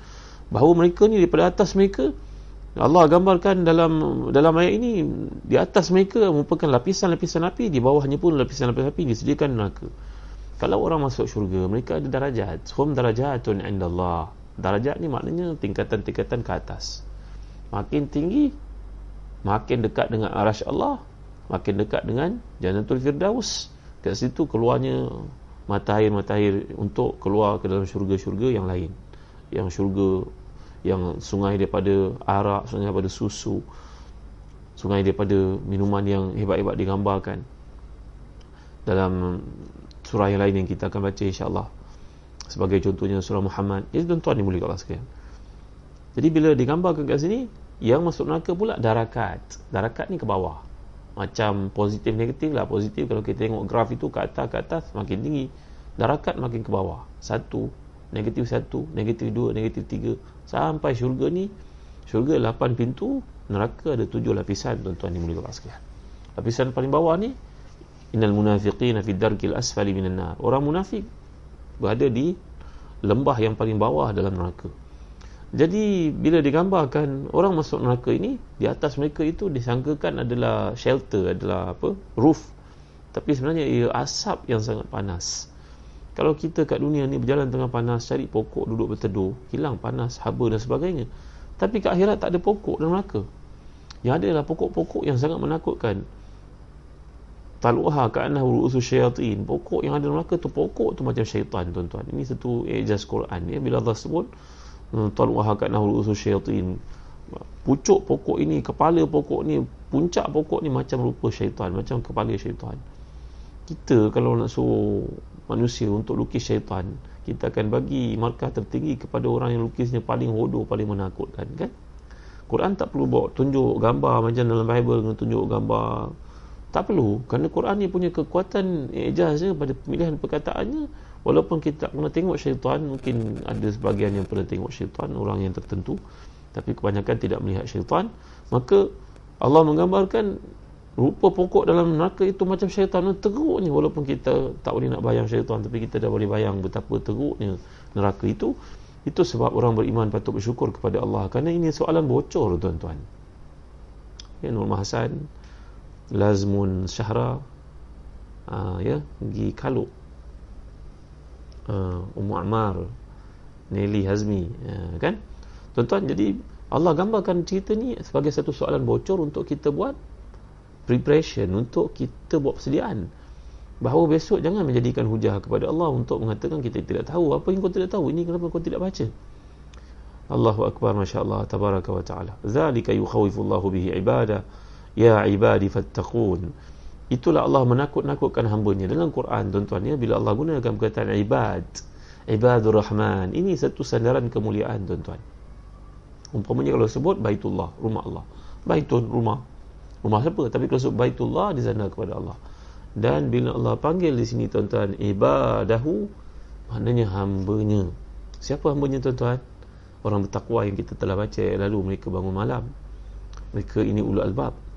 Bahawa mereka ni daripada atas mereka Allah gambarkan dalam dalam ayat ini di atas mereka merupakan lapisan-lapisan api di bawahnya pun lapisan-lapisan api disediakan neraka kalau orang masuk syurga mereka ada darajat hum darajatun indallah darajat ni maknanya tingkatan-tingkatan ke atas makin tinggi makin dekat dengan arasy Allah makin dekat dengan jannatul firdaus kat situ keluarnya matahari-matahari untuk keluar ke dalam syurga-syurga yang lain yang syurga yang sungai daripada arak, sungai daripada susu, sungai daripada minuman yang hebat-hebat digambarkan dalam surah yang lain yang kita akan baca insya-Allah. Sebagai contohnya surah Muhammad. Jadi tuan-tuan dimulai Allah sekalian. Jadi bila digambarkan kat sini, yang masuk neraka pula darakat. Darakat ni ke bawah. Macam positif negatif lah. Positif kalau kita tengok graf itu ke atas ke atas makin tinggi. Darakat makin ke bawah. Satu, negatif satu, negatif dua, negatif tiga, sampai syurga ni syurga lapan pintu neraka ada tujuh lapisan tuan-tuan yang mulia sekalian lapisan paling bawah ni innal munafiqina fi darkil asfali minan nar orang munafik berada di lembah yang paling bawah dalam neraka jadi bila digambarkan orang masuk neraka ini di atas mereka itu disangkakan adalah shelter adalah apa roof tapi sebenarnya ia asap yang sangat panas kalau kita kat dunia ni berjalan tengah panas, cari pokok duduk berteduh, hilang panas, haba dan sebagainya. Tapi kat akhirat tak ada pokok dalam neraka. Yang ada adalah pokok-pokok yang sangat menakutkan. Taluha ka'anah urusu syaitin. Pokok yang ada dalam neraka tu pokok tu macam syaitan tuan-tuan. Ini satu ejaz Quran ya. Bila Allah sebut hmm, taluha ka'anah urusu syaitin. Pucuk pokok ini, kepala pokok ni, puncak pokok ni macam rupa syaitan, macam kepala syaitan. Kita kalau nak suruh manusia untuk lukis syaitan kita akan bagi markah tertinggi kepada orang yang lukisnya paling hodoh paling menakutkan kan Quran tak perlu bawa tunjuk gambar macam dalam Bible dengan tunjuk gambar tak perlu kerana Quran ni punya kekuatan ijaz je pada pemilihan perkataannya walaupun kita tak pernah tengok syaitan mungkin ada sebagian yang pernah tengok syaitan orang yang tertentu tapi kebanyakan tidak melihat syaitan maka Allah menggambarkan rupa pokok dalam neraka itu macam syaitan teruknya. Walaupun kita tak boleh nak bayang syaitan tapi kita dah boleh bayang betapa teruknya neraka itu. Itu sebab orang beriman patut bersyukur kepada Allah. Kerana ini soalan bocor tuan-tuan. Ya Nur Hasan Lazmun Syahra uh, ya Gi Kalu uh, Ummu Ammar Nelly Hazmi uh, kan? Tuan-tuan jadi Allah gambarkan cerita ni sebagai satu soalan bocor untuk kita buat preparation untuk kita buat persediaan. Bahawa besok jangan menjadikan hujah kepada Allah untuk mengatakan kita tidak tahu. Apa yang kau tidak tahu ini kenapa kau tidak baca? Allahu akbar masyaallah tabaraka wa taala. Zalika yukhawifu Allah bihi ibada ya ibadi fattaqun itulah Allah menakut-nakutkan hamba-Nya. Dalam Quran tuan-tuan ya bila Allah gunakan perkataan ibad ibadur rahman ini satu sandaran kemuliaan tuan-tuan. Umpamanya kalau sebut baitullah rumah Allah. Baitun rumah. Rumah siapa? Tapi kalau sebut baitullah di sana kepada Allah. Dan bila Allah panggil di sini tuan-tuan ibadahu maknanya hambanya. Siapa hambanya tuan-tuan? Orang bertakwa yang kita telah baca lalu mereka bangun malam. Mereka ini ulul albab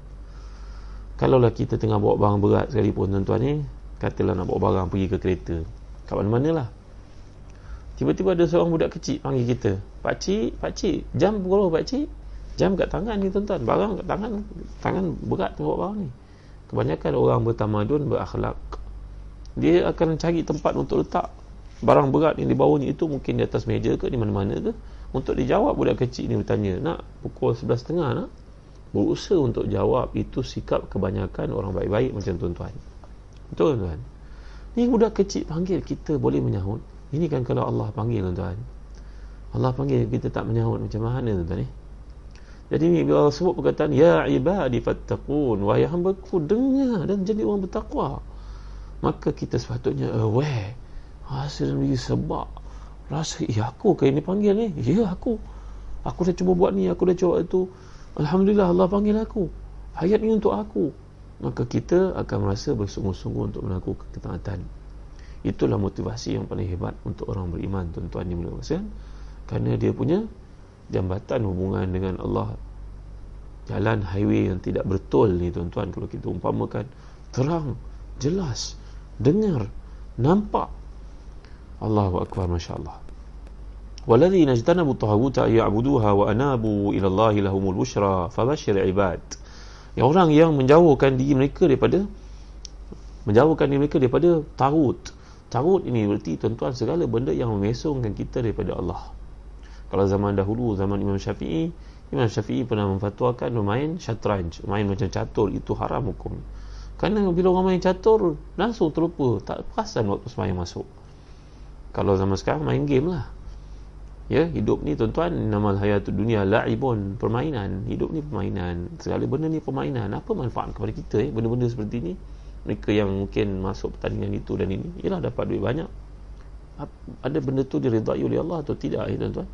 kalaulah kita tengah bawa barang berat sekalipun tuan-tuan ni katalah nak bawa barang pergi ke kereta. Kat mana-mana lah tiba-tiba ada seorang budak kecil panggil kita. Pakcik, pakcik jam berapa pakcik? Jam kat tangan ni tuan-tuan. Barang kat tangan tangan berat bawa barang ni. Kebanyakan orang bertamadun berakhlak. Dia akan cari tempat untuk letak barang berat yang dibawanya itu mungkin di atas meja ke di mana-mana ke untuk dijawab budak kecil ni bertanya nak pukul 11.30 nak berusaha untuk jawab itu sikap kebanyakan orang baik-baik macam tuan-tuan. Betul tuan ni budak kecil panggil kita boleh menyahut. Ini kan kalau Allah panggil tuan-tuan. Allah panggil kita tak menyahut macam mana tuan-tuan ni? Jadi ni bila Allah sebut perkataan ya ibadi fattaqun wahai hamba ku dengar dan jadi orang bertakwa maka kita sepatutnya aware. Hasil ni sebab. Rasa ya aku ke ini panggil ni? Ya aku. Aku dah cuba buat ni aku dah cuba itu Alhamdulillah Allah panggil aku. Hayat ni untuk aku. Maka kita akan merasa bersungguh-sungguh Untuk melakukan ketaatan. Itulah motivasi yang paling hebat Untuk orang beriman Tuan-tuan ni mulakan Kerana dia punya Jambatan hubungan dengan Allah. Jalan highway yang tidak betul ni Tuan-tuan Kalau kita umpamakan. Terang Jelas Dengar Nampak. Allahu Akbar Masya Allah والذين اجتنبوا الطاغوت أن يعبدوها وأنابوا إلى الله لهم البشرى فبشر عباد yang orang yang menjauhkan diri mereka daripada menjauhkan diri mereka daripada tagut tagut ini berarti tuan-tuan segala benda yang memesongkan kita daripada Allah kalau zaman dahulu zaman Imam Syafi'i Imam Syafi'i pernah memfatwakan bermain syatranj main macam catur itu haram hukum kerana bila orang main catur langsung terlupa tak perasan waktu semayang masuk kalau zaman sekarang main game lah ya hidup ni tuan-tuan nama hayatud dunia laibun permainan. Hidup ni permainan. Segala benda ni permainan. Apa manfaat kepada kita ya benda-benda seperti ni mereka yang mungkin masuk pertandingan itu dan ini ialah dapat duit banyak. Ada benda tu diridai oleh Allah atau tidak ya tuan-tuan?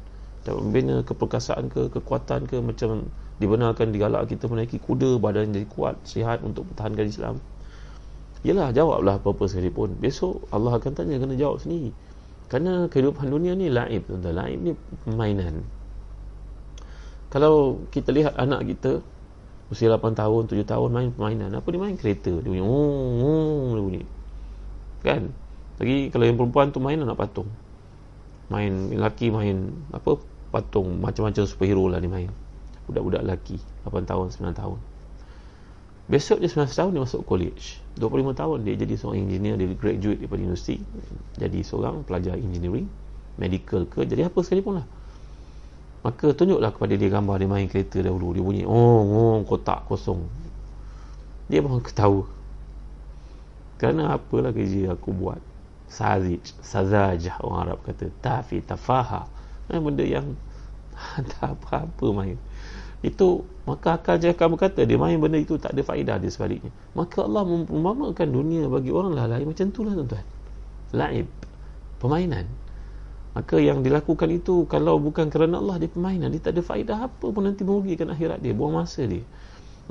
Dapat membina keperkasaan ke kekuatan ke macam dibenarkan digalak kita menaiki kuda badan jadi kuat sihat untuk pertahankan Islam. Yalah jawablah apa-apa sekalipun. Besok Allah akan tanya kena jawab sendiri kerana kehidupan dunia ni laib tuan laib ni permainan. Kalau kita lihat anak kita usia 8 tahun 7 tahun main permainan. Apa dia main? Kereta. Dia bunyi oh, oh, dia bunyi. Kan? Lagi kalau yang perempuan tu main anak patung. Main lelaki main apa? Patung. Macam-macam superhero lah dia main. Budak-budak lelaki 8 tahun 9 tahun Besok dia 19 tahun dia masuk college. 25 tahun dia jadi seorang engineer Dia graduate daripada universiti Jadi seorang pelajar engineering Medical ke Jadi apa sekalipun lah. Maka tunjuklah kepada dia gambar Dia main kereta dahulu Dia bunyi Oh, oh kotak kosong. Dia mahu ketawa. Kerana apalah kerja aku buat? Sazij Sazajah orang Arab kata Tafi tafaha. Benda yang Tak apa-apa main itu maka akal je akan berkata dia main benda itu tak ada faedah dia sebaliknya. Maka Allah memamakan dunia bagi orang lalai macam itulah tuan-tuan. Laib. Permainan. Maka yang dilakukan itu kalau bukan kerana Allah dia permainan. Dia tak ada faedah apa pun nanti merugikan akhirat dia buang masa dia.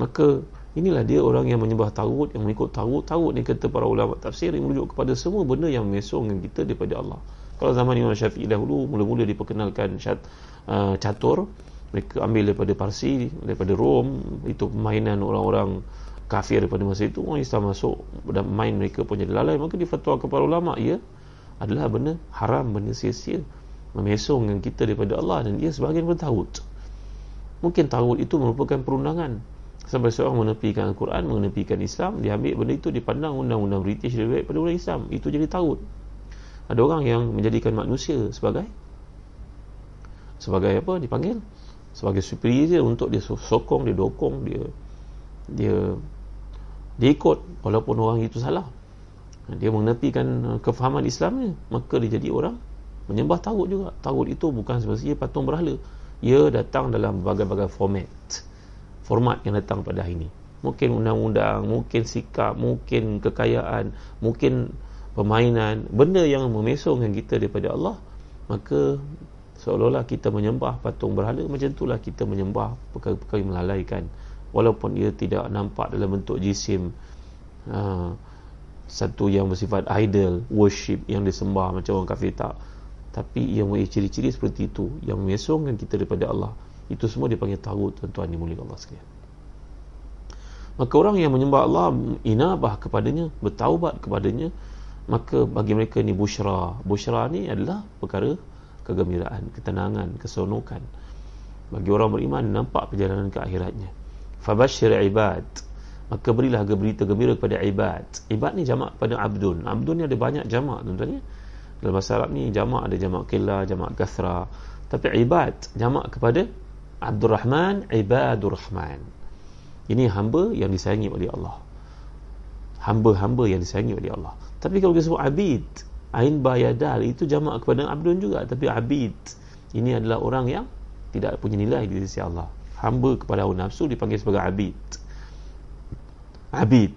Maka inilah dia orang yang menyembah tarut yang mengikut tarut tarut ni kata para ulama tafsir yang merujuk kepada semua benda yang mesongkan kita daripada Allah. Kalau zaman Imam Syafi'i dahulu mula-mula diperkenalkan syat, uh, catur mereka ambil daripada Parsi daripada Rom. Itu permainan orang-orang kafir daripada masa itu. Orang Islam masuk dan main mereka pun jadi lalai. Maka difatwa kepada ulama ia adalah benda haram benda sia-sia. Memesongkan kita daripada Allah dan ia sebahagian bertahut mungkin tahut itu merupakan perundangan. Sampai seorang menepikan Al-Quran menepikan Islam dia ambil benda itu dipandang undang-undang British lebih baik pada orang Islam. Itu jadi tahut ada orang yang menjadikan manusia sebagai? Sebagai apa dipanggil sebagai superior dia untuk dia sokong dia dokong dia dia dia ikut walaupun orang itu salah. Dia menepikan uh, kefahaman Islamnya maka dia jadi orang menyembah tagut juga. Tagut itu bukan semestinya patung berhala. Ia datang dalam berbagai-bagai format. Format yang datang pada hari ini. Mungkin undang-undang mungkin sikap mungkin kekayaan mungkin permainan. Benda yang memesongkan kita daripada Allah maka seolah-olah kita menyembah patung berhala macam itulah kita menyembah perkara-perkara yang melalaikan. Walaupun ia tidak nampak dalam bentuk jisim uh, satu yang bersifat idol worship yang disembah macam orang kafir tak. Tapi ia mempunyai ciri-ciri seperti itu yang memesongkan kita daripada Allah. Itu semua dipanggil tagut tuan-tuan dimulik Allah sekalian. Maka orang yang menyembah Allah inabah kepadanya bertaubat kepadanya maka bagi mereka ni busyra busyra ni adalah perkara kegembiraan ketenangan keseronokan. Bagi orang beriman nampak perjalanan ke akhiratnya. Fabashir ibad. Maka berilah berita gembira kepada ibad. Ibad ni jamak pada abdun. Abdun ni ada banyak jamak tuan-tuan ya? Dalam bahasa Arab ni jamak ada jamak killa jamak kathra. Tapi ibad jamak kepada Abdul Rahman ibadur Rahman ini hamba yang disayangi oleh Allah. Hamba-hamba yang disayangi oleh Allah. Tapi kalau kita sebut abid, ain bayadal itu jamak kepada abdun juga, tapi abid ini adalah orang yang tidak punya nilai di sisi Allah. Hamba kepada hawa nafsu dipanggil sebagai abid. Abid,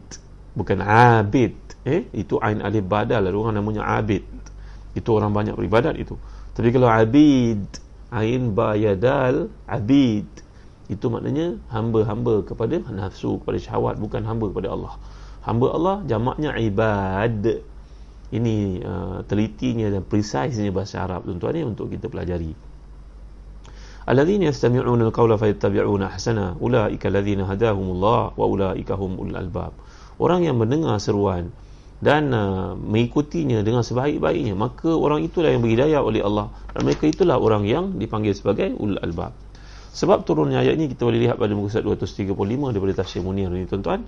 bukan abid. Eh, itu ain alif badal, ada orang namanya abid. Itu orang banyak beribadat itu. Tapi kalau abid, ain bayadal, abid itu maknanya hamba-hamba kepada nafsu kepada syahwat bukan hamba kepada Allah hamba Allah jamaknya ibad ini uh, telitinya dan precisenya bahasa Arab tuan-tuan ni untuk kita pelajari. Alladzina yastami'una alqawla fayattabi'una ahsana ulaika alladzina hadahumullah wa ulaika humul albab. Orang yang mendengar seruan dan uh, mengikutinya dengan sebaik-baiknya maka orang itulah yang berhidayah oleh Allah dan mereka itulah orang yang dipanggil sebagai ul albab. Sebab turunnya ayat ini kita boleh lihat pada muka surat 235 daripada tafsir Munir ini tuan-tuan.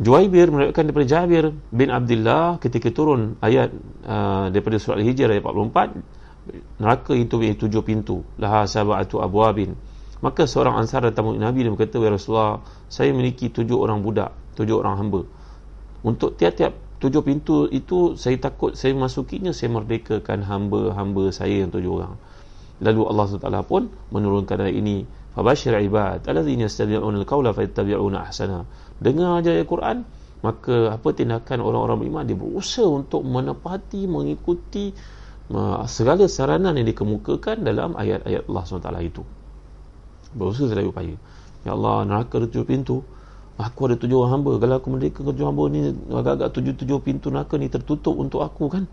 Juwaibir meriwayatkan daripada Jabir bin Abdullah ketika turun ayat uh, daripada surah Al-Hijr ayat 44 neraka itu punya tujuh pintu laha sab'atu abwabin maka seorang ansar datang kepada Nabi dan berkata ya Rasulullah saya memiliki tujuh orang budak tujuh orang hamba untuk tiap-tiap tujuh pintu itu saya takut saya masukinya saya merdekakan hamba-hamba saya yang tujuh orang Lalu Allah SWT pun menurunkan ayat ini. Fabashir ibad alladzina yastami'una al-qawla fayattabi'una ahsana. Dengar aja ayat Quran, maka apa tindakan orang-orang beriman dia berusaha untuk menepati, mengikuti segala saranan yang dikemukakan dalam ayat-ayat Allah SWT itu. Berusaha sedaya upaya. Ya Allah, neraka ada tujuh pintu. Aku ada tujuh orang hamba. Kalau aku merdeka tujuh hamba ni, agak-agak tujuh-tujuh pintu neraka ni tertutup untuk aku kan.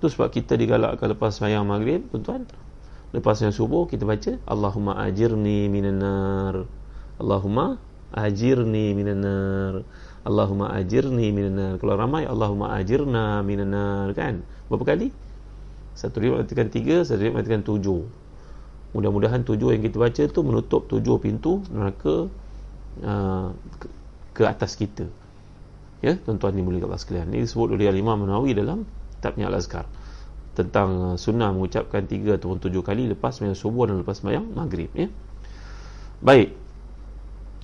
Itu sebab kita digalakkan lepas sayang maghrib, tuan-tuan. Lepas yang subuh kita baca Allahumma ajirni minan nar. Allahumma ajirni minan nar. Allahumma ajirni minan nar. Kalau ramai Allahumma ajirna minan nar kan? Berapa kali? Satu riwayat mengatakan tiga, satu riwayat mengatakan tujuh. Mudah-mudahan tujuh yang kita baca tu menutup tujuh pintu neraka uh, ke, ke atas kita. Ya, tuan-tuan ni mulia Allah sekalian. Ini disebut oleh Imam Nawawi dalam kitabnya Al-Azkar tentang uh, sunnah mengucapkan tiga atau tujuh kali lepas sembahyang subuh dan lepas sembahyang maghrib ya. Baik.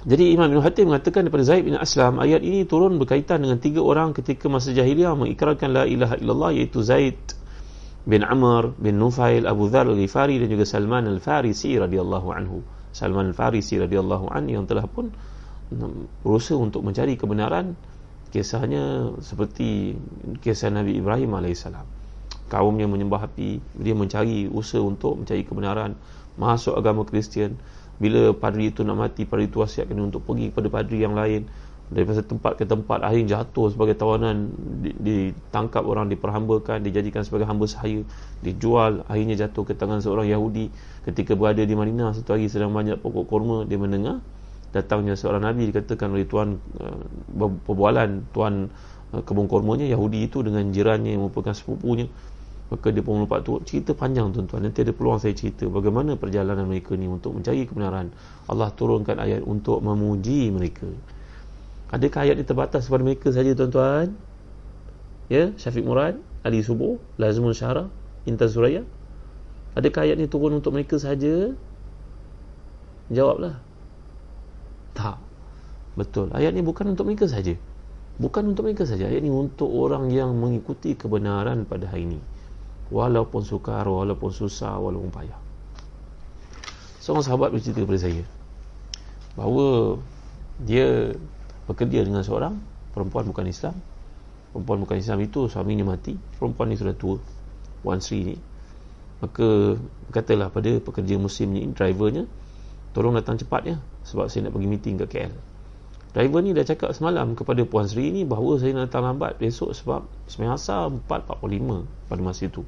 Jadi Imam Ibn Hatim mengatakan daripada Zaid bin Aslam ayat ini turun berkaitan dengan tiga orang ketika masa jahiliah mengikrarkan la ilaha illallah iaitu Zaid bin Amr bin Nufail Abu Dhar al-Ghifari dan juga Salman al-Farisi radhiyallahu anhu. Salman al-Farisi radhiyallahu anhu yang telah pun um, berusaha untuk mencari kebenaran kisahnya seperti kisah Nabi Ibrahim alaihissalam kaumnya menyembah api dia mencari usaha untuk mencari kebenaran masuk agama Kristian bila padri itu nak mati padri itu wasiatkan untuk pergi kepada padri yang lain. Daripada tempat ke tempat akhirnya jatuh sebagai tawanan. Ditangkap orang diperhambakan dijadikan sebagai hamba sahaya. Dijual akhirnya jatuh ke tangan seorang Yahudi. Ketika berada di Madinah satu hari sedang banyak pokok kurma dia mendengar datangnya seorang Nabi. Dikatakan oleh tuan uh, perbualan tuan uh, kebun kurmanya Yahudi itu dengan jirannya yang merupakan sepupunya maka dia pun lupa tu cerita panjang tuan-tuan. Nanti ada peluang saya cerita bagaimana perjalanan mereka ni untuk mencari kebenaran. Allah turunkan ayat untuk memuji mereka. Adakah ayat ini terbatas kepada mereka saja tuan-tuan? Ya Syafiq Murad Ali Subuh Lazmul Syara Intan Suraya. Adakah ayat ini turun untuk mereka saja? Jawablah. Tak. Betul. Ayat ini bukan untuk mereka saja. Bukan untuk mereka saja. Ayat ini untuk orang yang mengikuti kebenaran pada hari ini walaupun sukar, walaupun susah, walaupun payah. Seorang sahabat bercerita kepada saya bahawa dia bekerja dengan seorang perempuan bukan Islam. Perempuan bukan Islam itu suaminya mati, perempuan ini sudah tua, Wan Sri ni. Maka katalah pada pekerja muslim ni, drivernya, tolong datang cepat ya, sebab saya nak pergi meeting ke KL. Driver ni dah cakap semalam kepada Puan Sri ni bahawa saya nak datang lambat besok sebab semayang asal 4.45 pada masa itu.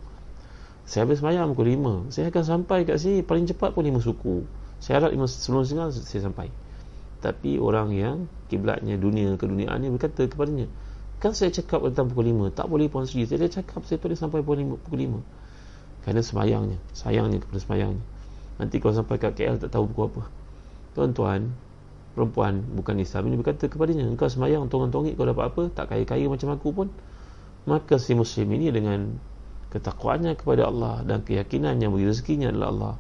Saya habis semayang pukul 5. Saya akan sampai kat sini paling cepat pun 5 suku. Saya harap 5 sebelum setengah saya sampai. tapi orang yang kiblatnya dunia keduniaan ni berkata kepadanya kan saya cakap tentang pukul 5 tak boleh Puan Sri saya cakap saya tulis sampai pukul 5, pukul 5 kerana semayangnya sayangnya kepada semayangnya nanti kalau sampai kat KL tak tahu pukul apa tuan-tuan perempuan bukan Islam ini berkata kepadanya engkau semayang tongong-tongik kau dapat apa tak kaya-kaya macam aku pun maka si muslim ini dengan ketakwaannya kepada Allah dan keyakinannya bagi rezekinya adalah Allah.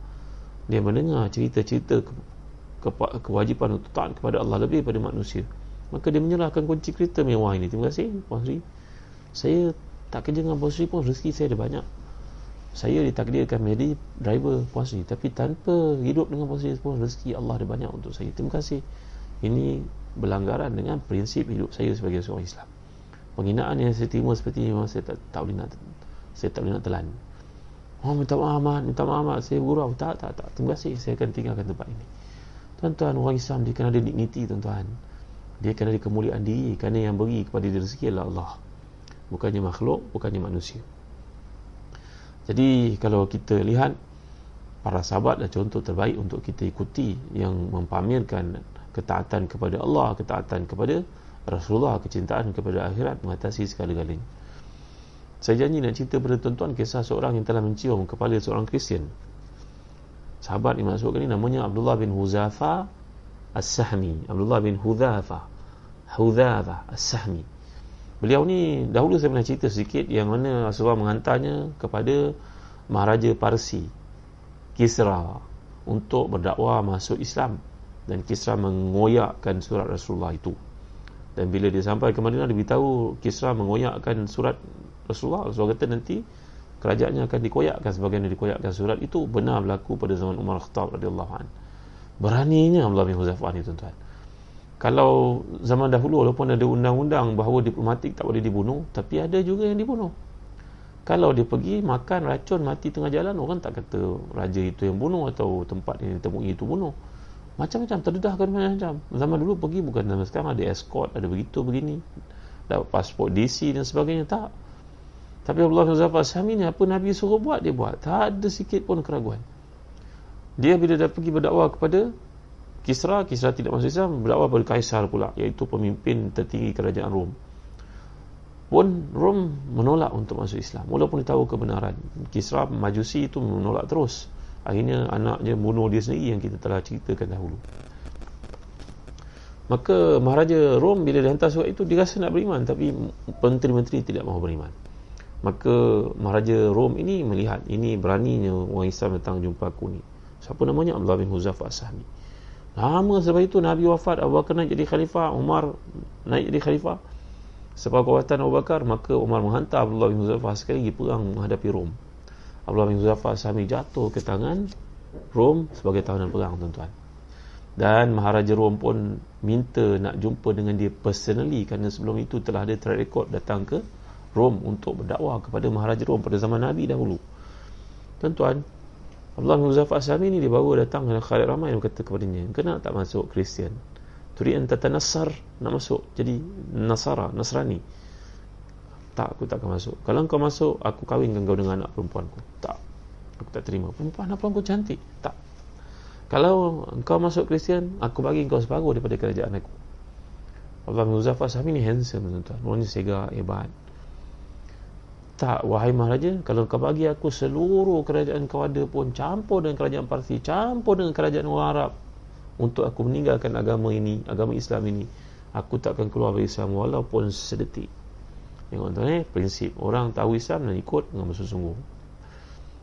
Dia mendengar cerita-cerita ke- kewajipan untuk taat kepada Allah lebih daripada manusia. Maka dia menyerahkan kunci kereta mewah ini. Terima kasih Puan Sri. Saya tak kerja dengan Puan Sri pun rezeki saya ada banyak. Saya ditakdirkan menjadi driver Puan Sri. Tapi tanpa hidup dengan Puan Sri pun rezeki Allah ada banyak untuk saya. Terima kasih. Ini berlanggaran dengan prinsip hidup saya sebagai seorang Islam. Penghinaan yang saya terima seperti ini memang saya tak, tak boleh nak saya tak boleh nak telan Oh minta maaf Ahmad, minta maaf Ahmad, saya gurau. Tak, tak, tak. Terima kasih, saya akan tinggalkan tempat ini. Tuan-tuan, orang Islam dia kena ada dignity tuan-tuan. Dia kena ada kemuliaan diri kerana yang beri kepada dia rezeki adalah Allah. Bukannya makhluk, bukannya manusia. Jadi kalau kita lihat para sahabat adalah contoh terbaik untuk kita ikuti yang mempamerkan ketaatan kepada Allah, ketaatan kepada Rasulullah, kecintaan kepada akhirat mengatasi segala-galanya. Saya janji nak cerita pada tuan-tuan kisah seorang yang telah mencium kepala seorang Kristian. Sahabat yang masukkan ini namanya Abdullah bin Huzafa As-Sahmi. Abdullah bin Huzafa Huzafa As-Sahmi. Beliau ni dahulu saya pernah cerita sedikit yang mana Rasulullah menghantarnya kepada Maharaja Parsi Kisra untuk berdakwah masuk Islam. Dan Kisra mengoyakkan surat Rasulullah itu. Dan bila dia sampai ke Madinah dia beritahu Kisra mengoyakkan surat Rasulullah Rasulullah kata nanti kerajaannya akan dikoyakkan sebagaimana dikoyakkan surat itu benar berlaku pada zaman Umar Khattab radhiyallahu an. Beraninya Abdullah bin Huzaifah ni tuan-tuan. Kalau zaman dahulu walaupun ada undang-undang bahawa diplomatik tak boleh dibunuh, tapi ada juga yang dibunuh. Kalau dia pergi makan racun mati tengah jalan, orang tak kata raja itu yang bunuh atau tempat yang ditemui itu bunuh. Macam-macam terdedahkan macam-macam. Zaman dulu pergi bukan zaman sekarang ada escort, ada begitu begini. Dapat pasport DC dan sebagainya tak. Tapi Allah Zafar Sami ni apa Nabi suruh buat dia buat. Tak ada sikit pun keraguan. Dia bila dah pergi berdakwah kepada Kisra, Kisra tidak masuk Islam, berdakwah kepada Kaisar pula, iaitu pemimpin tertinggi kerajaan Rom. Pun Rom menolak untuk masuk Islam. Walaupun dia tahu kebenaran. Kisra Majusi itu menolak terus. Akhirnya anaknya bunuh dia sendiri yang kita telah ceritakan dahulu. Maka Maharaja Rom bila dia hantar surat itu, dia rasa nak beriman. Tapi menteri-menteri tidak mahu beriman. Maka Maharaja Rom ini melihat ini beraninya orang Islam datang jumpa aku ni. Siapa namanya? Abdullah bin Huzafa As-Sahmi. Lama sebab itu Nabi wafat, Abu Bakar naik jadi khalifah, Umar naik jadi khalifah. Sebab kekuatan Abu Bakar, maka Umar menghantar Abdullah bin Huzafa sekali lagi perang menghadapi Rom. Abdullah bin Huzafa As-Sahmi jatuh ke tangan Rom sebagai tahanan perang, tuan-tuan. Dan Maharaja Rom pun minta nak jumpa dengan dia personally kerana sebelum itu telah ada track record datang ke Rom untuk berdakwah kepada Maharaja Rom pada zaman Nabi dahulu. Tuan-tuan, Allah Muzaffar Asami ni dia bawa datang dengan Khalid Ramai yang berkata kepadanya, kenapa tak masuk Kristian? Turi anta tanassar nak masuk jadi Nasara, Nasrani. Tak, aku tak akan masuk. Kalau kau masuk, aku kahwinkan kau dengan anak perempuanku. Tak. Aku tak terima. Perempuan anak perempuan cantik. Tak. Kalau kau masuk Kristian, aku bagi kau separuh daripada kerajaan aku. Allah Muzaffar Asami ni handsome tuan-tuan. Orangnya segar, hebat. Tak, wahai Maharaja, kalau kau bagi aku seluruh kerajaan kau ada pun campur dengan kerajaan Parsi, campur dengan kerajaan orang Arab untuk aku meninggalkan agama ini, agama Islam ini, aku tak akan keluar dari Islam walaupun sedetik. Tengok tuan eh, prinsip orang tahu Islam dan ikut dengan bersungguh.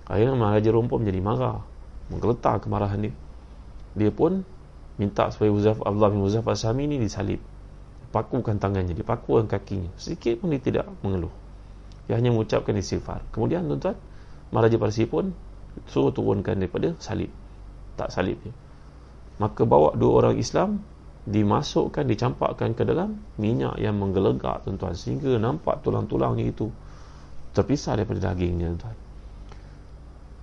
Akhirnya Maharaja Rom pun menjadi marah, menggeletar kemarahan dia. Dia pun minta supaya Uzaf Abdullah bin Uzaf Asami ini disalib. Pakukan tangannya, dipakukan kakinya. Sedikit pun dia tidak mengeluh. Dia hanya mengucapkan istighfar. Kemudian tuan-tuan, Maharaja Parsi pun suruh turunkan daripada salib. Tak salib dia. Maka bawa dua orang Islam dimasukkan, dicampakkan ke dalam minyak yang menggelegak tuan-tuan sehingga nampak tulang-tulangnya itu terpisah daripada dagingnya tuan-tuan.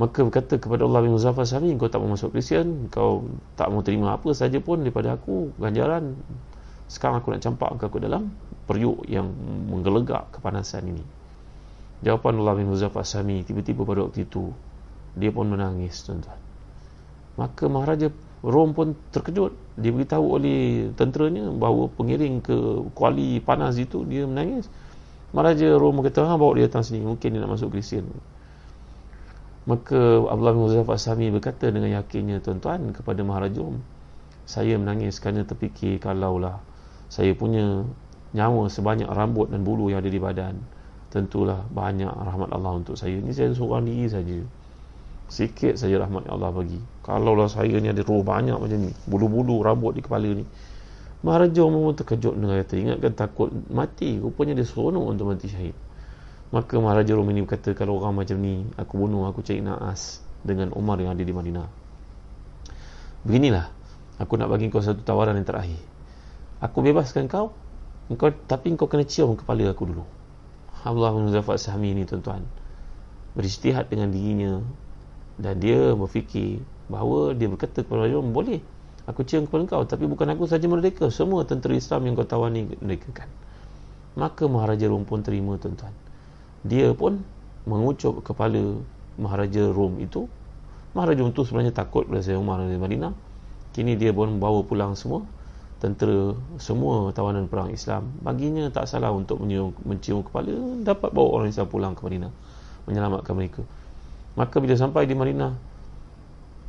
Maka berkata kepada Allah bin Muzaffar Sami, kau tak mau masuk Kristian, kau tak mau terima apa saja pun daripada aku, ganjaran. Sekarang aku nak campak kau ke dalam periuk yang menggelegak kepanasan ini. Jawapan Allah bin Muzaffar Sami tiba-tiba pada waktu itu dia pun menangis tuan-tuan. Maka Maharaja Rom pun terkejut. dia beritahu oleh tenteranya bahawa pengiring ke kuali panas itu dia menangis Maharaja Rom kata ha, bawa dia datang sini mungkin dia nak masuk Kristian maka Abdullah bin Muzaffar Sami berkata dengan yakinnya tuan-tuan kepada Maharaja Rom saya menangis kerana terfikir kalaulah saya punya nyawa sebanyak rambut dan bulu yang ada di badan tentulah banyak rahmat Allah untuk saya. Ini saya seorang diri saja. Sikit saja rahmat Allah bagi. Kalau lah saya ni ada roh banyak macam ni bulu-bulu rambut di kepala ni. Maharaja Umar terkejut dengan kata ingatkan takut mati. Rupanya dia seronok untuk mati syahid. Maka Maharaja Umar ini berkata kalau orang macam ni aku bunuh aku cari naas dengan Umar yang ada di Madinah. Beginilah. Aku nak bagi kau satu tawaran yang terakhir. Aku bebaskan kau engkau tapi kau kena cium kepala aku dulu Allah Muzaffar Sahmi ini tuan-tuan. Beristihad dengan dirinya. Dan dia berfikir bahawa dia berkata kepada Raja boleh aku cium kepada kau tapi bukan aku saja merdeka. Semua tentera Islam yang kau tawani merdekakan. Maka Maharaja Rom pun terima tuan-tuan. Dia pun mengucup kepala Maharaja Rom itu. Maharaja Rom itu sebenarnya takut pada saya Umar dari Madinah. Kini dia pun bawa pulang semua tentera semua tawanan perang Islam baginya tak salah untuk mencium, mencium kepala dapat bawa orang Islam pulang ke Madinah menyelamatkan mereka. Maka bila sampai di Madinah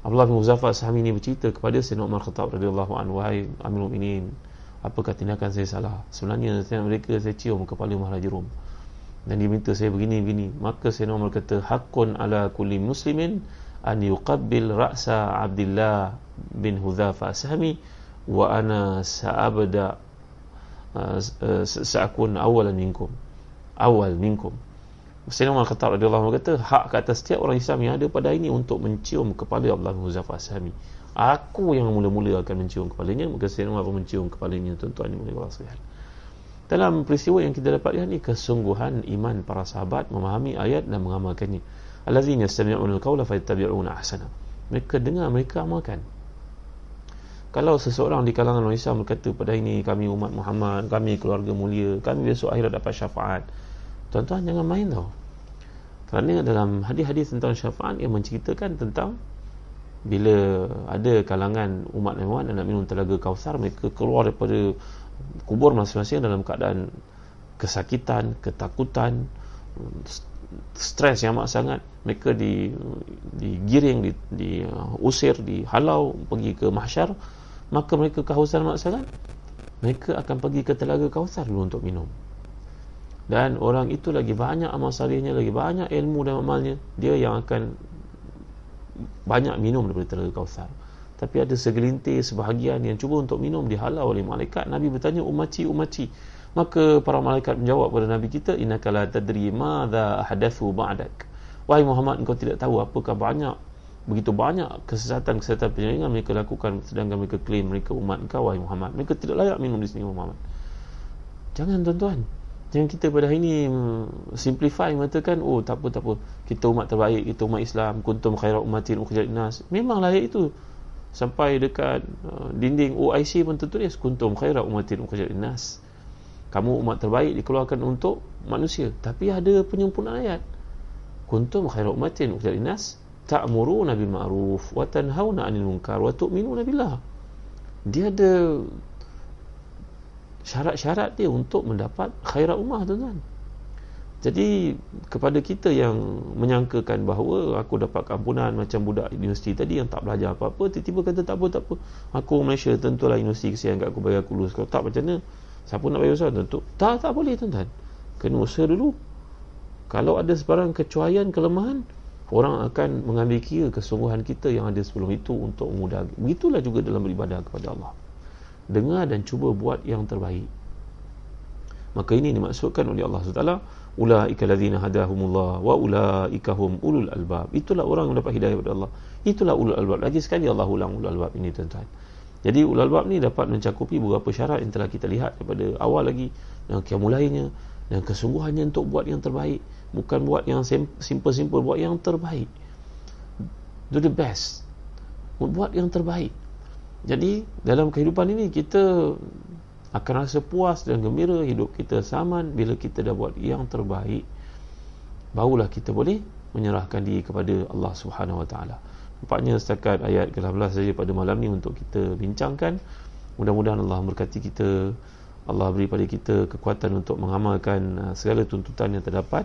Abdullah bin Muzaffar Sahami ini bercerita kepada Sayyidina Umar Khattab radhiyallahu anhu wahai Amirul Mukminin apakah tindakan saya salah? Sebenarnya saya mereka saya cium kepala Maharaja Rom dan dia minta saya begini begini. Maka Sayyidina Umar kata hakun ala kulli muslimin an yuqabbil ra'sa Abdullah bin Hudzafa Sahmi wa ana sa'abda uh, uh, sa'akun awalan minkum awal minkum Sayyidina Umar Khattab radhiyallahu kata hak ke atas setiap orang Islam yang ada pada ini untuk mencium kepala Abdullah bin Huzaifah Sahmi. Aku yang mula-mula akan mencium kepalanya, maka Sayyidina Umar pun mencium kepalanya tuan-tuan yang mulia sekalian. Dalam peristiwa yang kita dapat lihat ni kesungguhan iman para sahabat memahami ayat dan mengamalkannya. Allazina yastami'una al-qawla fayattabi'una ahsana. Mereka dengar, mereka amalkan. Kalau seseorang di kalangan orang Islam berkata pada ini kami umat Muhammad, kami keluarga mulia, kami besok akhirat dapat syafaat. Tuan-tuan jangan main tau. Kerana dalam hadis-hadis tentang syafaat yang menceritakan tentang bila ada kalangan umat Nabi Muhammad nak minum telaga kausar mereka keluar daripada kubur masing-masing dalam keadaan kesakitan, ketakutan, stres yang amat sangat mereka di digiring di diusir dihalau pergi ke mahsyar maka mereka kehausan sangat mereka akan pergi ke telaga kausar dulu untuk minum. Dan orang itu lagi banyak amal salihnya lagi banyak ilmu dan amalnya dia yang akan banyak minum daripada telaga kausar tapi ada segelintir sebahagian yang cuba untuk minum dihalau oleh malaikat. Nabi bertanya umaci umaci maka para malaikat menjawab kepada Nabi kita innaka la tadri madza ahdathu ba'dak. Wahai Muhammad engkau tidak tahu apakah banyak begitu banyak kesesatan-kesesatan penyerangan mereka lakukan sedangkan mereka klaim mereka umat engkau wahai Muhammad. Mereka tidak layak minum di sini Muhammad. Jangan tuan-tuan. Yang kita pada hari ini simplify mengatakan oh tak apa tak apa. Kita umat terbaik kita umat Islam. Kuntum khairat umatin ukhrijat nas memang layak itu. Sampai dekat uh, dinding OIC pun tertulis kuntum khairat umatin ukhrijat nas kamu umat terbaik dikeluarkan untuk manusia. Tapi ada penyempurnaan ayat. Kuntum khairat umatin ukhrijat nas ta'muruna bil ma'ruf wa tanhauna 'anil munkar wa tu'minuna billah. Dia ada syarat-syarat dia untuk mendapat khairat ummah tuan-tuan. Jadi kepada kita yang menyangkakan bahawa aku dapat ampunan macam budak universiti tadi yang tak belajar apa-apa tiba-tiba kata tak apa tak apa. Aku Malaysia tentulah universiti kesian kat aku bagi aku lulus. Kalau tak macam mana? Siapa nak bagi usaha tentu tak tak boleh tuan-tuan. Kena usaha dulu. Kalau ada sebarang kecuaian kelemahan orang akan mengambil kira kesungguhan kita yang ada sebelum itu untuk memudah begitulah juga dalam beribadah kepada Allah. Dengar dan cuba buat yang terbaik. Maka ini dimaksudkan oleh Allah SWT ulaika ladzina hadahumullah wa ulaika hum ulul albab. Itulah orang yang dapat hidayah daripada Allah. Itulah ulul albab. Lagi sekali Allah ulang ulul albab ini tuan-tuan. Jadi ulul albab ni dapat mencakupi beberapa syarat yang telah kita lihat daripada awal lagi yang kiamulainya dan kesungguhannya untuk buat yang terbaik bukan buat yang simple-simple buat yang terbaik do the best buat yang terbaik jadi dalam kehidupan ini kita akan rasa puas dan gembira hidup kita saman bila kita dah buat yang terbaik. Barulah kita boleh menyerahkan diri kepada Allah Subhanahu Wa Taala. Nampaknya setakat ayat ke-18 saja pada malam ni untuk kita bincangkan. Mudah-mudahan Allah memberkati kita. Allah beri pada kita kekuatan untuk mengamalkan uh, segala tuntutan yang terdapat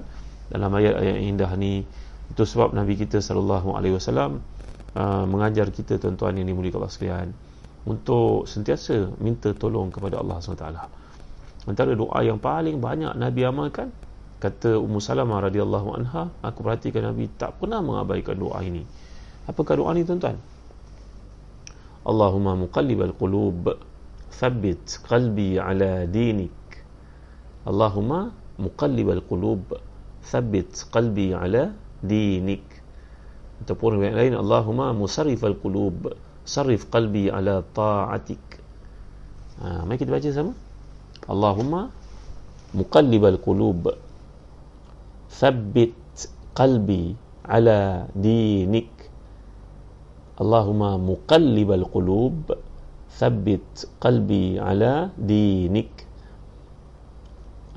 dalam ayat-ayat yang indah ni. Itu sebab Nabi kita sallallahu alaihi wasallam uh, mengajar kita tuan-tuan yang dimuliakan Allah sekalian untuk sentiasa minta tolong kepada Allah SWT. Antara doa yang paling banyak Nabi amalkan kata Ummu Salamah radhiyallahu anha, aku perhatikan Nabi tak pernah mengabaikan doa ini. Apakah doa ni tuan-tuan? Allahumma muqallibal qulub thabbit qalbi ala dinik. Allahumma muqallibal qulub thabbit qalbi ala dinik. Ataupun yang lain Allahumma musarrifal qulub sarif qalbi ala ta'atik. Ha, mari kita baca sama. Allahumma muqallibal qulub thabbit qalbi ala dinik. Allahumma muqallibal qulub thabbit qalbi ala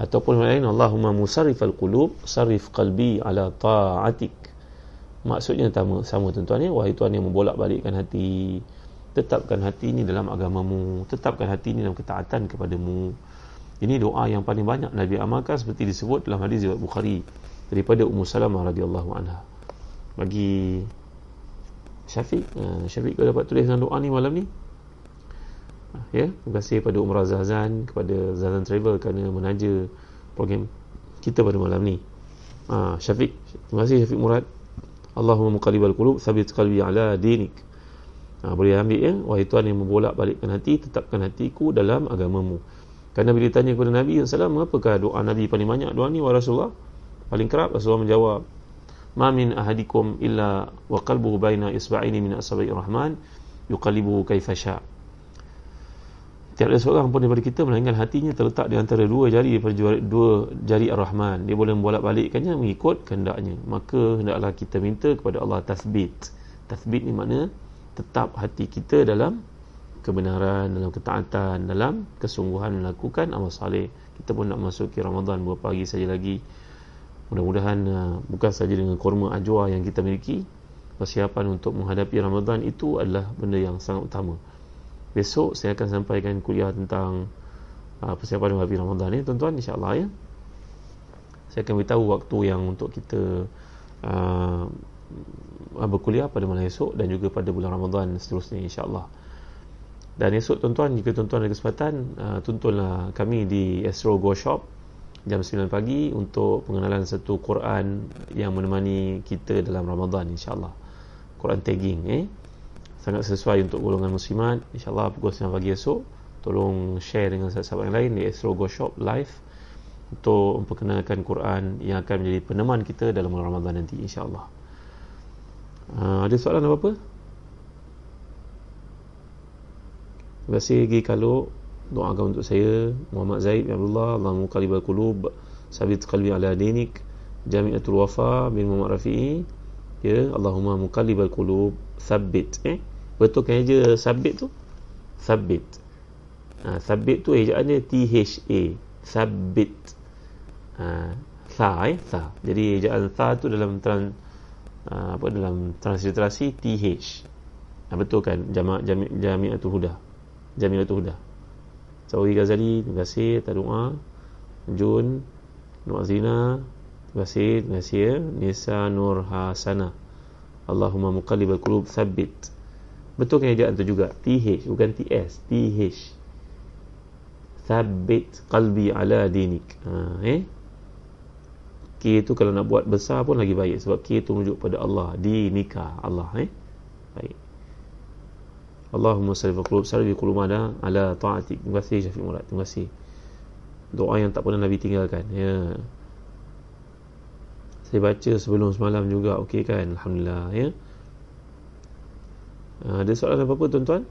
ataupun lain Allahumma musarrifal qulub sarif qalbi ala ta'atik. Maksudnya sama sama tuan-tuan ya wahai tuan yang membolak-balikkan hati tetapkan hati ini dalam agamamu tetapkan hati ini dalam ketaatan kepadamu. Ini doa yang paling banyak Nabi amalkan seperti disebut dalam hadis riwayat Bukhari daripada Ummu Salamah radhiyallahu anha. Bagi Syafiq uh, Syafiq kau dapat tulis dalam doa ni malam ni ya terima kasih kepada Umrah Zazan kepada Zazan Travel kerana menaja program kita pada malam ni. Uh, Syafiq terima kasih Syafiq Murad. Allahumma muqallibal qulub thabbit qalbi ala dinik. Uh, boleh ambil ya? Wahai Tuhan yang membolak balikkan hati tetapkan hatiku dalam agamamu. Kerana bila ditanya kepada Nabi SAW apakah doa Nabi paling banyak? Doa ni wahai Rasulullah? Paling kerap Rasulullah menjawab ma min ahadikum illa wa qalbuhu baina isba'ini min asabi'ir rahman yuqallibuhu kaifa tiada seorang pun daripada kita melainkan hatinya terletak di antara dua jari daripada dua jari ar-rahman. Dia boleh membolak-balikkannya mengikut kehendaknya. Maka hendaklah kita minta kepada Allah tasbit. Tasbit ni makna tetap hati kita dalam kebenaran dalam ketaatan dalam kesungguhan melakukan amal soleh kita pun nak masuki Ramadan beberapa pagi saja lagi. Mudah-mudahan uh, bukan saja dengan korma ajwa yang kita miliki, persiapan untuk menghadapi Ramadan itu adalah benda yang sangat utama. Besok saya akan sampaikan kuliah tentang uh, persiapan menghadapi Ramadan ni, tuan-tuan, insya-Allah ya. Saya akan beritahu waktu yang untuk kita uh, berkuliah pada malam esok dan juga pada bulan Ramadan seterusnya insya-Allah. Dan esok tuan-tuan jika tuan-tuan ada kesempatan uh, tuntunlah kami di Astro Go Shop jam 9 pagi untuk pengenalan satu Quran yang menemani kita dalam Ramadan insyaAllah Quran tagging eh sangat sesuai untuk golongan muslimat. insyaAllah pukul 9 pagi esok tolong share dengan sahabat-sahabat yang lain. Di Astro Go Shop live untuk memperkenalkan Quran yang akan menjadi peneman kita dalam bulan Ramadan nanti insyaAllah. Uh, ada soalan apa-apa? terima kasih lagi kalau doakan untuk saya Muhammad Zaid bin Abdullah Allahumma qalibal qulub sabit qalbi ala dinik Jami'atul Wafa bin Muhammad Rafi'i. Ya Allahumma muqallibal qulub thabbit eh betul kan je sabit tu? Thabbit ha, thabbit tu ejaan dia T H A. Thabbit ha, tha eh? Tha jadi ejaan tha tu dalam tran, ha, apa dalam transliterasi T H. Ha, betul kan? Jama' jami' jami'atul huda. Jami'atul huda. Sawi Ghazali, terima kasih. Atas doa. Jun, Nur Azina, terima kasih, terima kasih ya. Nisa Nur Hasana. Allahumma muqallibal qulub thabbit. Betul kan ejaan tu juga? TH bukan TS, TH. Thabbit qalbi ala dinik. Ha, eh? K tu kalau nak buat besar pun lagi baik sebab K tu merujuk pada Allah, dinika Allah eh. Baik. Allahumma salli wa qulub salli mana ala ta'atik. Terima kasih Syafiq Murad. Terima kasih. Doa yang tak pernah Nabi tinggalkan. Ya. Saya baca sebelum semalam juga. Okey kan? Alhamdulillah. Ya. Ha, ada soalan apa-apa tuan-tuan?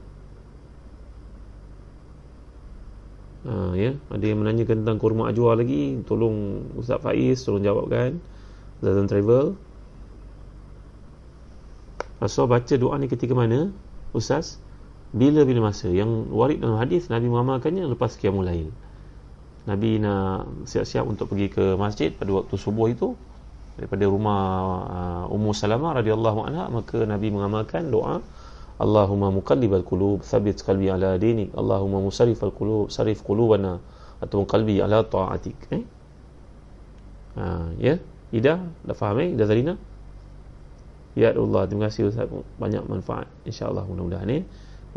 Ha, ya. Ada yang menanyakan tentang kurma ajwa lagi. Tolong Ustaz Faiz tolong jawabkan. Zazan Travel. Rasul baca doa ni ketika mana? Ustaz? bila-bila masa yang warid dalam hadis Nabi mengamalkannya lepas qiyamul lail Nabi nak siap-siap untuk pergi ke masjid pada waktu subuh itu daripada rumah uh, Ummu Salamah radhiyallahu anha maka Nabi mengamalkan doa Allahumma muqallibal qulub thabbit qalbi ala dinik. Allahumma musarrifal qulub sarif qulubana atau qalbi ala ta'atik. Eh? Ha, ya? Ida? Dah faham eh? Ida Zarina Ya Allah terima kasih Ustaz. Banyak manfaat. Insyaallah mudah-mudahan eh?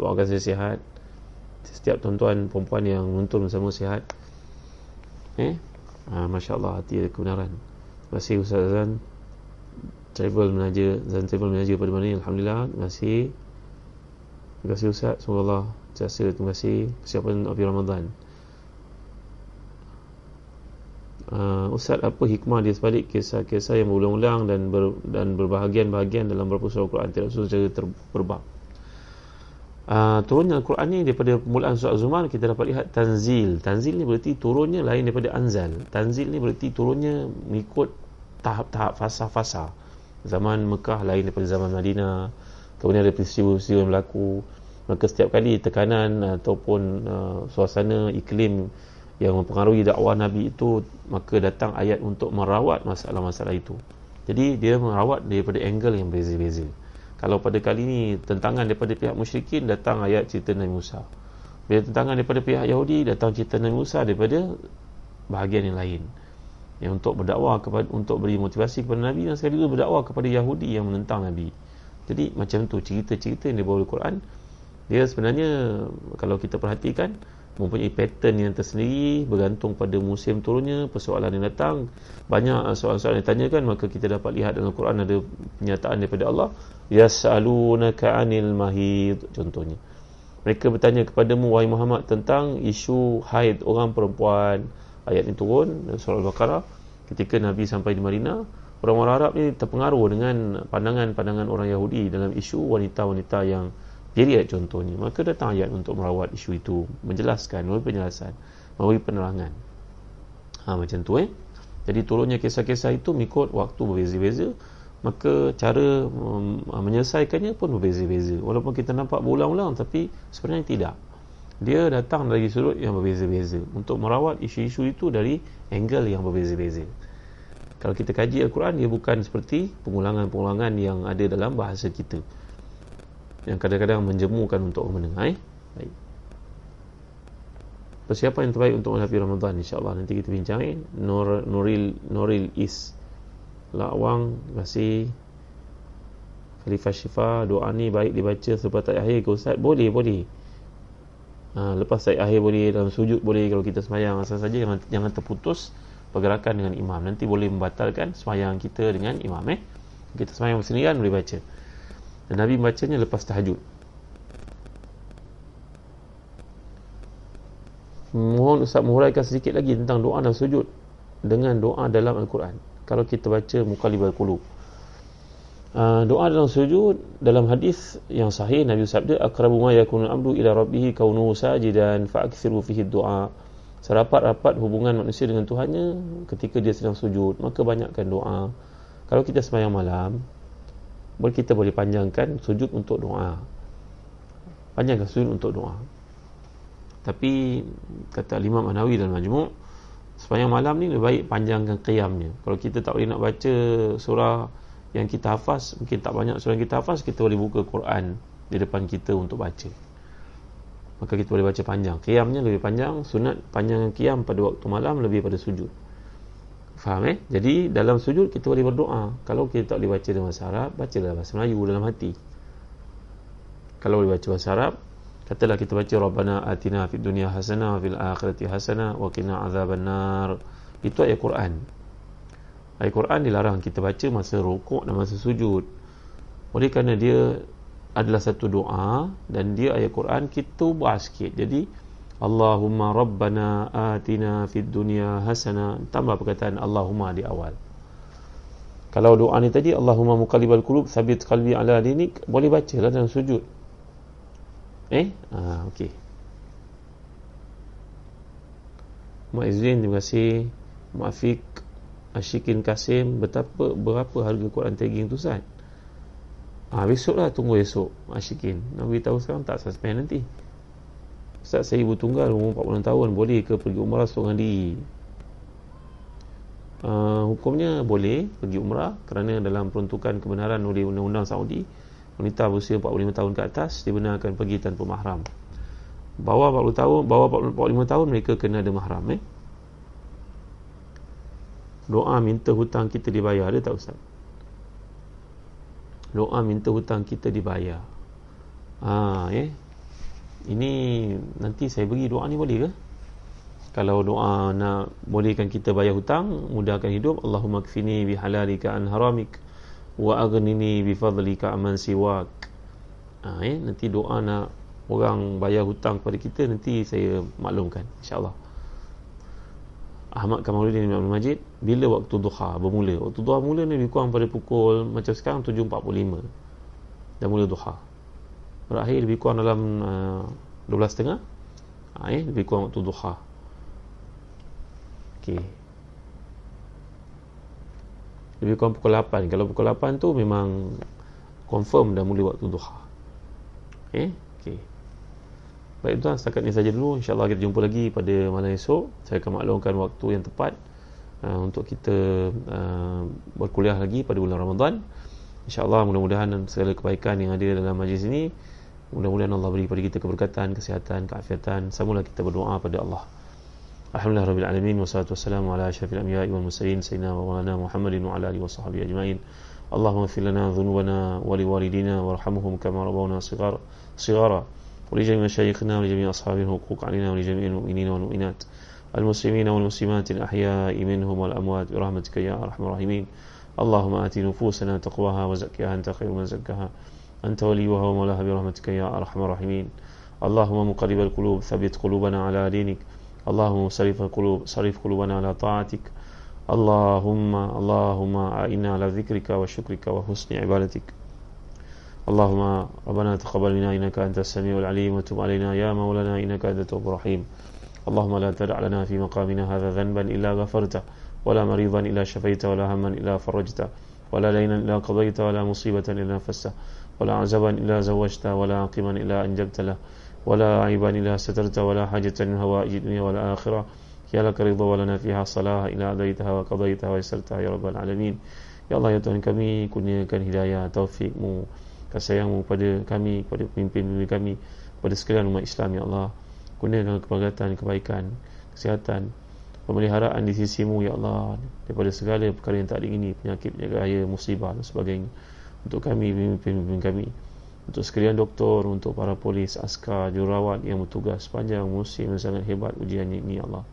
Doakan saya sihat. Setiap tuan-tuan perempuan yang menonton bersama sihat. Eh? Ha, masya-Allah hati ada kebenaran. Terima kasih Ustaz Zan Travel menaja Zan Travel menaja pada mana Alhamdulillah Terima kasih Terima kasih Ustaz. Semoga Allah Jasa Terima kasih Persiapan Api Ramadan. Uh, Ustaz apa hikmah di sebalik kisah-kisah yang berulang-ulang dan ber, dan berbahagian-bahagian dalam beberapa surah Al-Quran? Tidak sesuai secara terbab Uh, turunnya Al-Quran ni daripada permulaan surah Az-Zumar kita dapat lihat tanzil. Tanzil ni berarti turunnya lain daripada anzal. Tanzil ni berarti turunnya mengikut tahap-tahap fasa-fasa. Zaman Mekah lain daripada zaman Madinah kemudian ada peristiwa-peristiwa yang berlaku maka setiap kali tekanan ataupun uh, suasana iklim yang mempengaruhi dakwah Nabi itu maka datang ayat untuk merawat masalah-masalah itu jadi dia merawat daripada angle yang berbeza-beza kalau pada kali ini tentangan daripada pihak musyrikin datang ayat cerita Nabi Musa. Bila tentangan daripada pihak Yahudi datang cerita Nabi Musa daripada bahagian yang lain. Yang untuk berdakwah kepada untuk beri motivasi kepada Nabi dan sekali juga berdakwah kepada Yahudi yang menentang Nabi. Jadi macam tu cerita-cerita yang dibawa Al-Quran dia sebenarnya kalau kita perhatikan mempunyai pattern yang tersendiri bergantung pada musim turunnya persoalan yang datang. Banyak soalan-soalan yang ditanyakan maka kita dapat lihat dalam Quran ada pernyataan daripada Allah yas'alunaka 'anil mahid contohnya. Mereka bertanya kepadamu wahai Muhammad tentang isu haid orang perempuan. Ayat ini turun surah al-baqarah ketika nabi sampai di Madinah orang-orang Arab ni terpengaruh dengan pandangan-pandangan orang Yahudi dalam isu wanita-wanita yang period contohnya. Maka datang ayat untuk merawat isu itu menjelaskan memberi penjelasan memberi penerangan. Ha, macam tu eh. Jadi turunnya kisah-kisah itu mengikut waktu berbeza-beza maka cara um, menyelesaikannya pun berbeza-beza. Walaupun kita nampak berulang-ulang tapi sebenarnya tidak. Dia datang dari sudut yang berbeza-beza untuk merawat isu-isu itu dari angle yang berbeza-beza kalau kita kaji Al-Quran dia bukan seperti pengulangan-pengulangan yang ada dalam bahasa kita. Yang kadang-kadang menjemukan untuk orang mendengar eh? baik. Persiapan yang terbaik untuk menghadapi Ramadan insyaAllah. Nanti kita bincang eh? Nur, Nuril Nuril Is. Lawang masih Khalifah Syifa doa ni baik dibaca selepas tak akhir ke Ustaz? Boleh boleh. Ha, lepas tak akhir boleh dalam sujud boleh kalau kita semayang. Asal saja jangan, jangan terputus pergerakan dengan imam. Nanti boleh membatalkan semayang kita dengan imam eh? Kita semayang bersendirian boleh baca. Dan Nabi bacanya lepas tahajud. Mohon Ustaz menghuraikan sedikit lagi tentang doa dan sujud dengan doa dalam Al-Quran. Kalau kita baca Muqalibal Qulub. Uh, doa dalam sujud dalam hadis yang sahih Nabi sabda akrabu ma yakunu abdu ila rabbih kaunuhu sajidan fa'akthiru fihi du'a serapat-rapat hubungan manusia dengan Tuhannya ketika dia sedang sujud maka banyakkan doa. Kalau kita sembahyang malam boleh kita boleh panjangkan sujud untuk doa. Panjangkan sujud untuk doa. Tapi kata Imam Anawi dalam majmuk sepanjang malam ni lebih baik panjangkan qiyamnya. Kalau kita tak boleh nak baca surah yang kita hafaz mungkin tak banyak surah yang kita hafaz kita boleh buka Quran di depan kita untuk baca maka kita boleh baca panjang qiyamnya lebih panjang sunat panjang qiyam pada waktu malam lebih pada sujud Faham eh? Jadi dalam sujud kita boleh berdoa. Kalau kita tak boleh baca dalam bahasa Arab, bacalah bahasa Melayu dalam hati. Kalau boleh baca bahasa Arab, katalah kita baca Rabbana atina fid dunya hasanah fil akhirati hasanah wa qina azabannar. Itu ayat Quran. Ayat Quran dilarang kita baca masa rukuk dan masa sujud. Oleh kerana dia adalah satu doa dan dia ayat Quran kita ubah sikit. Jadi Allahumma rabbana atina fid dunya hasana. Tambah perkataan Allahumma di awal. Kalau doa ni tadi Allahumma muqallibal qulub sabit qalbi ala dinik boleh baca lah dalam sujud. Eh? Ah okey. Mak Izrin terima kasih. Muafiq Ashikin Kasim betapa berapa harga Quran tagging tu Ustaz Ah besok lah tunggu esok Ashikin. Nak beritahu sekarang tak suspend nanti. Ustaz saya ibu tunggal umur 40 tahun. Boleh ke pergi umrah seorang diri? Uh, hukumnya boleh pergi umrah kerana dalam peruntukan kebenaran oleh undang-undang Saudi wanita berusia 45 tahun ke atas dibenarkan pergi tanpa mahram. Bawah 40 tahun bawah 45 tahun mereka kena ada mahram eh? Doa minta hutang kita dibayar ada tak ustaz doa minta hutang kita dibayar. Ha eh ini nanti saya bagi doa ni boleh ke? Kalau doa nak bolehkan kita bayar hutang mudahkan hidup Allahumma kfini bihalalika an haramik wa aghnini bifadlika amman siwak. Ha, eh? nanti doa nak orang bayar hutang kepada kita nanti saya maklumkan insyaallah Ahmad Kamaluddin Ibn Majid bila waktu duha bermula waktu duha mula ni lebih kurang pada pukul macam sekarang 7.45 dah mula duha berakhir lebih kurang dalam uh, 12.30 ha, eh? lebih kurang waktu duha Okey. Lebih kurang pukul 8. Kalau pukul 8 tu memang confirm dah mula waktu duha. Okey. Baik tuan, setakat ini saja dulu. InsyaAllah kita jumpa lagi pada malam esok. Saya akan maklumkan waktu yang tepat uh, untuk kita uh, berkuliah lagi pada bulan Ramadan. InsyaAllah mudah-mudahan segala kebaikan yang ada dalam majlis ini. Mudah-mudahan Allah beri kepada kita keberkatan, kesihatan, keafiatan. Samalah kita berdoa pada Allah. Alhamdulillah Rabbil Alamin Wassalatu wassalamu ala ashrafil amya wal Sayyidina wa maulana Muhammadin wa ala alihi wa sahbihi ajma'in Allahumma fillana dhunubana wa liwalidina warhamhum kama rabawna sigara. ولجميع مشايخنا ولجميع أصحاب الحقوق علينا ولجميع المؤمنين والمؤمنات. المسلمين والمسلمات الأحياء منهم والأموات برحمتك يا أرحم الراحمين. اللهم آت نفوسنا تقواها وزكها. أنت خير من زكاها. أنت وليها ومولاها برحمتك يا أرحم الراحمين. اللهم مقرب القلوب ثبت قلوبنا على دينك. اللهم صرف القلوب صرف قلوبنا على طاعتك. اللهم اللهم أعنا على ذكرك وشكرك وحسن عبادتك. اللهم ربنا تقبل منا إنك أنت السميع العليم وتب علينا يا مولانا إنك أنت التواب الرحيم. اللهم لا تدع لنا في مقامنا هذا ذنبا إلا غفرته ولا مريضا إلا شفيته ولا هما إلا فرجته ولا لينا إلا قضيته ولا مصيبة إلا نفسته ولا عزبا إلا زوجته ولا عقما إلا أنجبت له ولا عيبا إلا سترت ولا حاجة من هوائج الدنيا والآخرة. يا لك رضا ولنا فيها صلاة إلى أديتها وقضيتها ويسرتها يا رب العالمين. Ya Allah ya Tuhan kami kurniakan hidayah taufikmu kasih pada kami kepada pemimpin-pemimpin kami pada sekalian umat Islam ya Allah kurniakan kebahagiaan kebaikan kesihatan pemeliharaan di sisimu ya Allah daripada segala perkara yang tak diingini penyakit penyakit musibah dan sebagainya untuk kami pemimpin-pemimpin kami untuk sekalian doktor, untuk para polis, askar, jururawat yang bertugas sepanjang musim yang sangat hebat ujian ini ya Allah.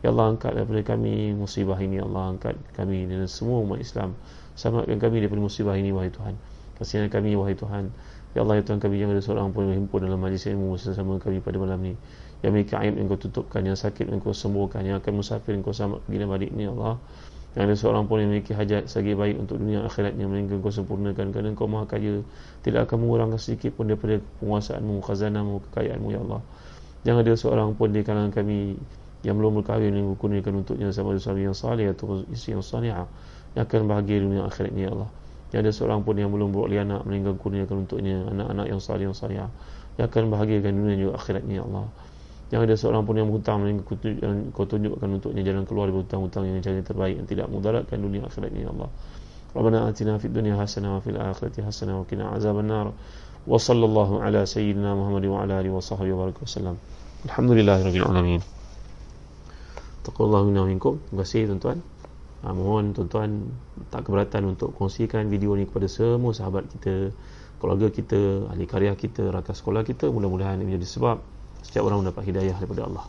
Ya Allah angkat daripada kami musibah ini ya Allah angkat kami dan semua umat Islam. Selamatkan kami daripada musibah ini wahai Tuhan. Kasihan kami wahai Tuhan. Ya Allah ya Tuhan kami jangan ada seorang pun yang berhimpun dalam majlis ilmu bersama kami pada malam ini. Yang memiliki aib yang kau tutupkan, yang sakit yang kau sembuhkan, yang akan musafir yang kau selamat bila balik ini ya Allah. Yang ada seorang pun yang memiliki hajat segi baik untuk dunia akhiratnya Melainkan kau sempurnakan Kerana kau maha kaya Tidak akan mengurangkan sedikit pun daripada penguasaanmu, khazanahmu, kekayaanmu Ya Allah Jangan ada seorang pun di kalangan kami Yang belum berkahwin yang kurniakan untuknya Sama ada suami yang salih atau isteri yang salihah Yang akan bahagia dunia akhiratnya Ya Allah Yang ada seorang pun yang belum beroleh anak Meninggal kurniakan untuknya Anak-anak yang salih yang salihah Yang akan bahagiakan dunia juga akhiratnya Ya Allah yang ada seorang pun yang berhutang yang kau tunjukkan untuknya jalan keluar dari hutang-hutang yang jadi terbaik yang tidak mudaratkan dunia akhiratnya ya Allah. Rabbana atina fid dunya hasanah wa fil akhirati hasanah wa qina azaban nar. Wa sallallahu ala sayyidina Muhammad wa ala alihi wa sahbihi wa wasallam. Alhamdulillahirabbil alamin. Taqallahu minna minkum. Terima kasih tuan-tuan. Ha, mohon tuan-tuan tak keberatan untuk kongsikan video ini kepada semua sahabat kita, keluarga kita, ahli karya kita, rakan sekolah kita. Mudah-mudahan ini menjadi sebab setiap orang mendapat hidayah daripada Allah.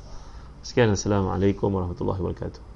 Sekian Assalamualaikum warahmatullahi wabarakatuh.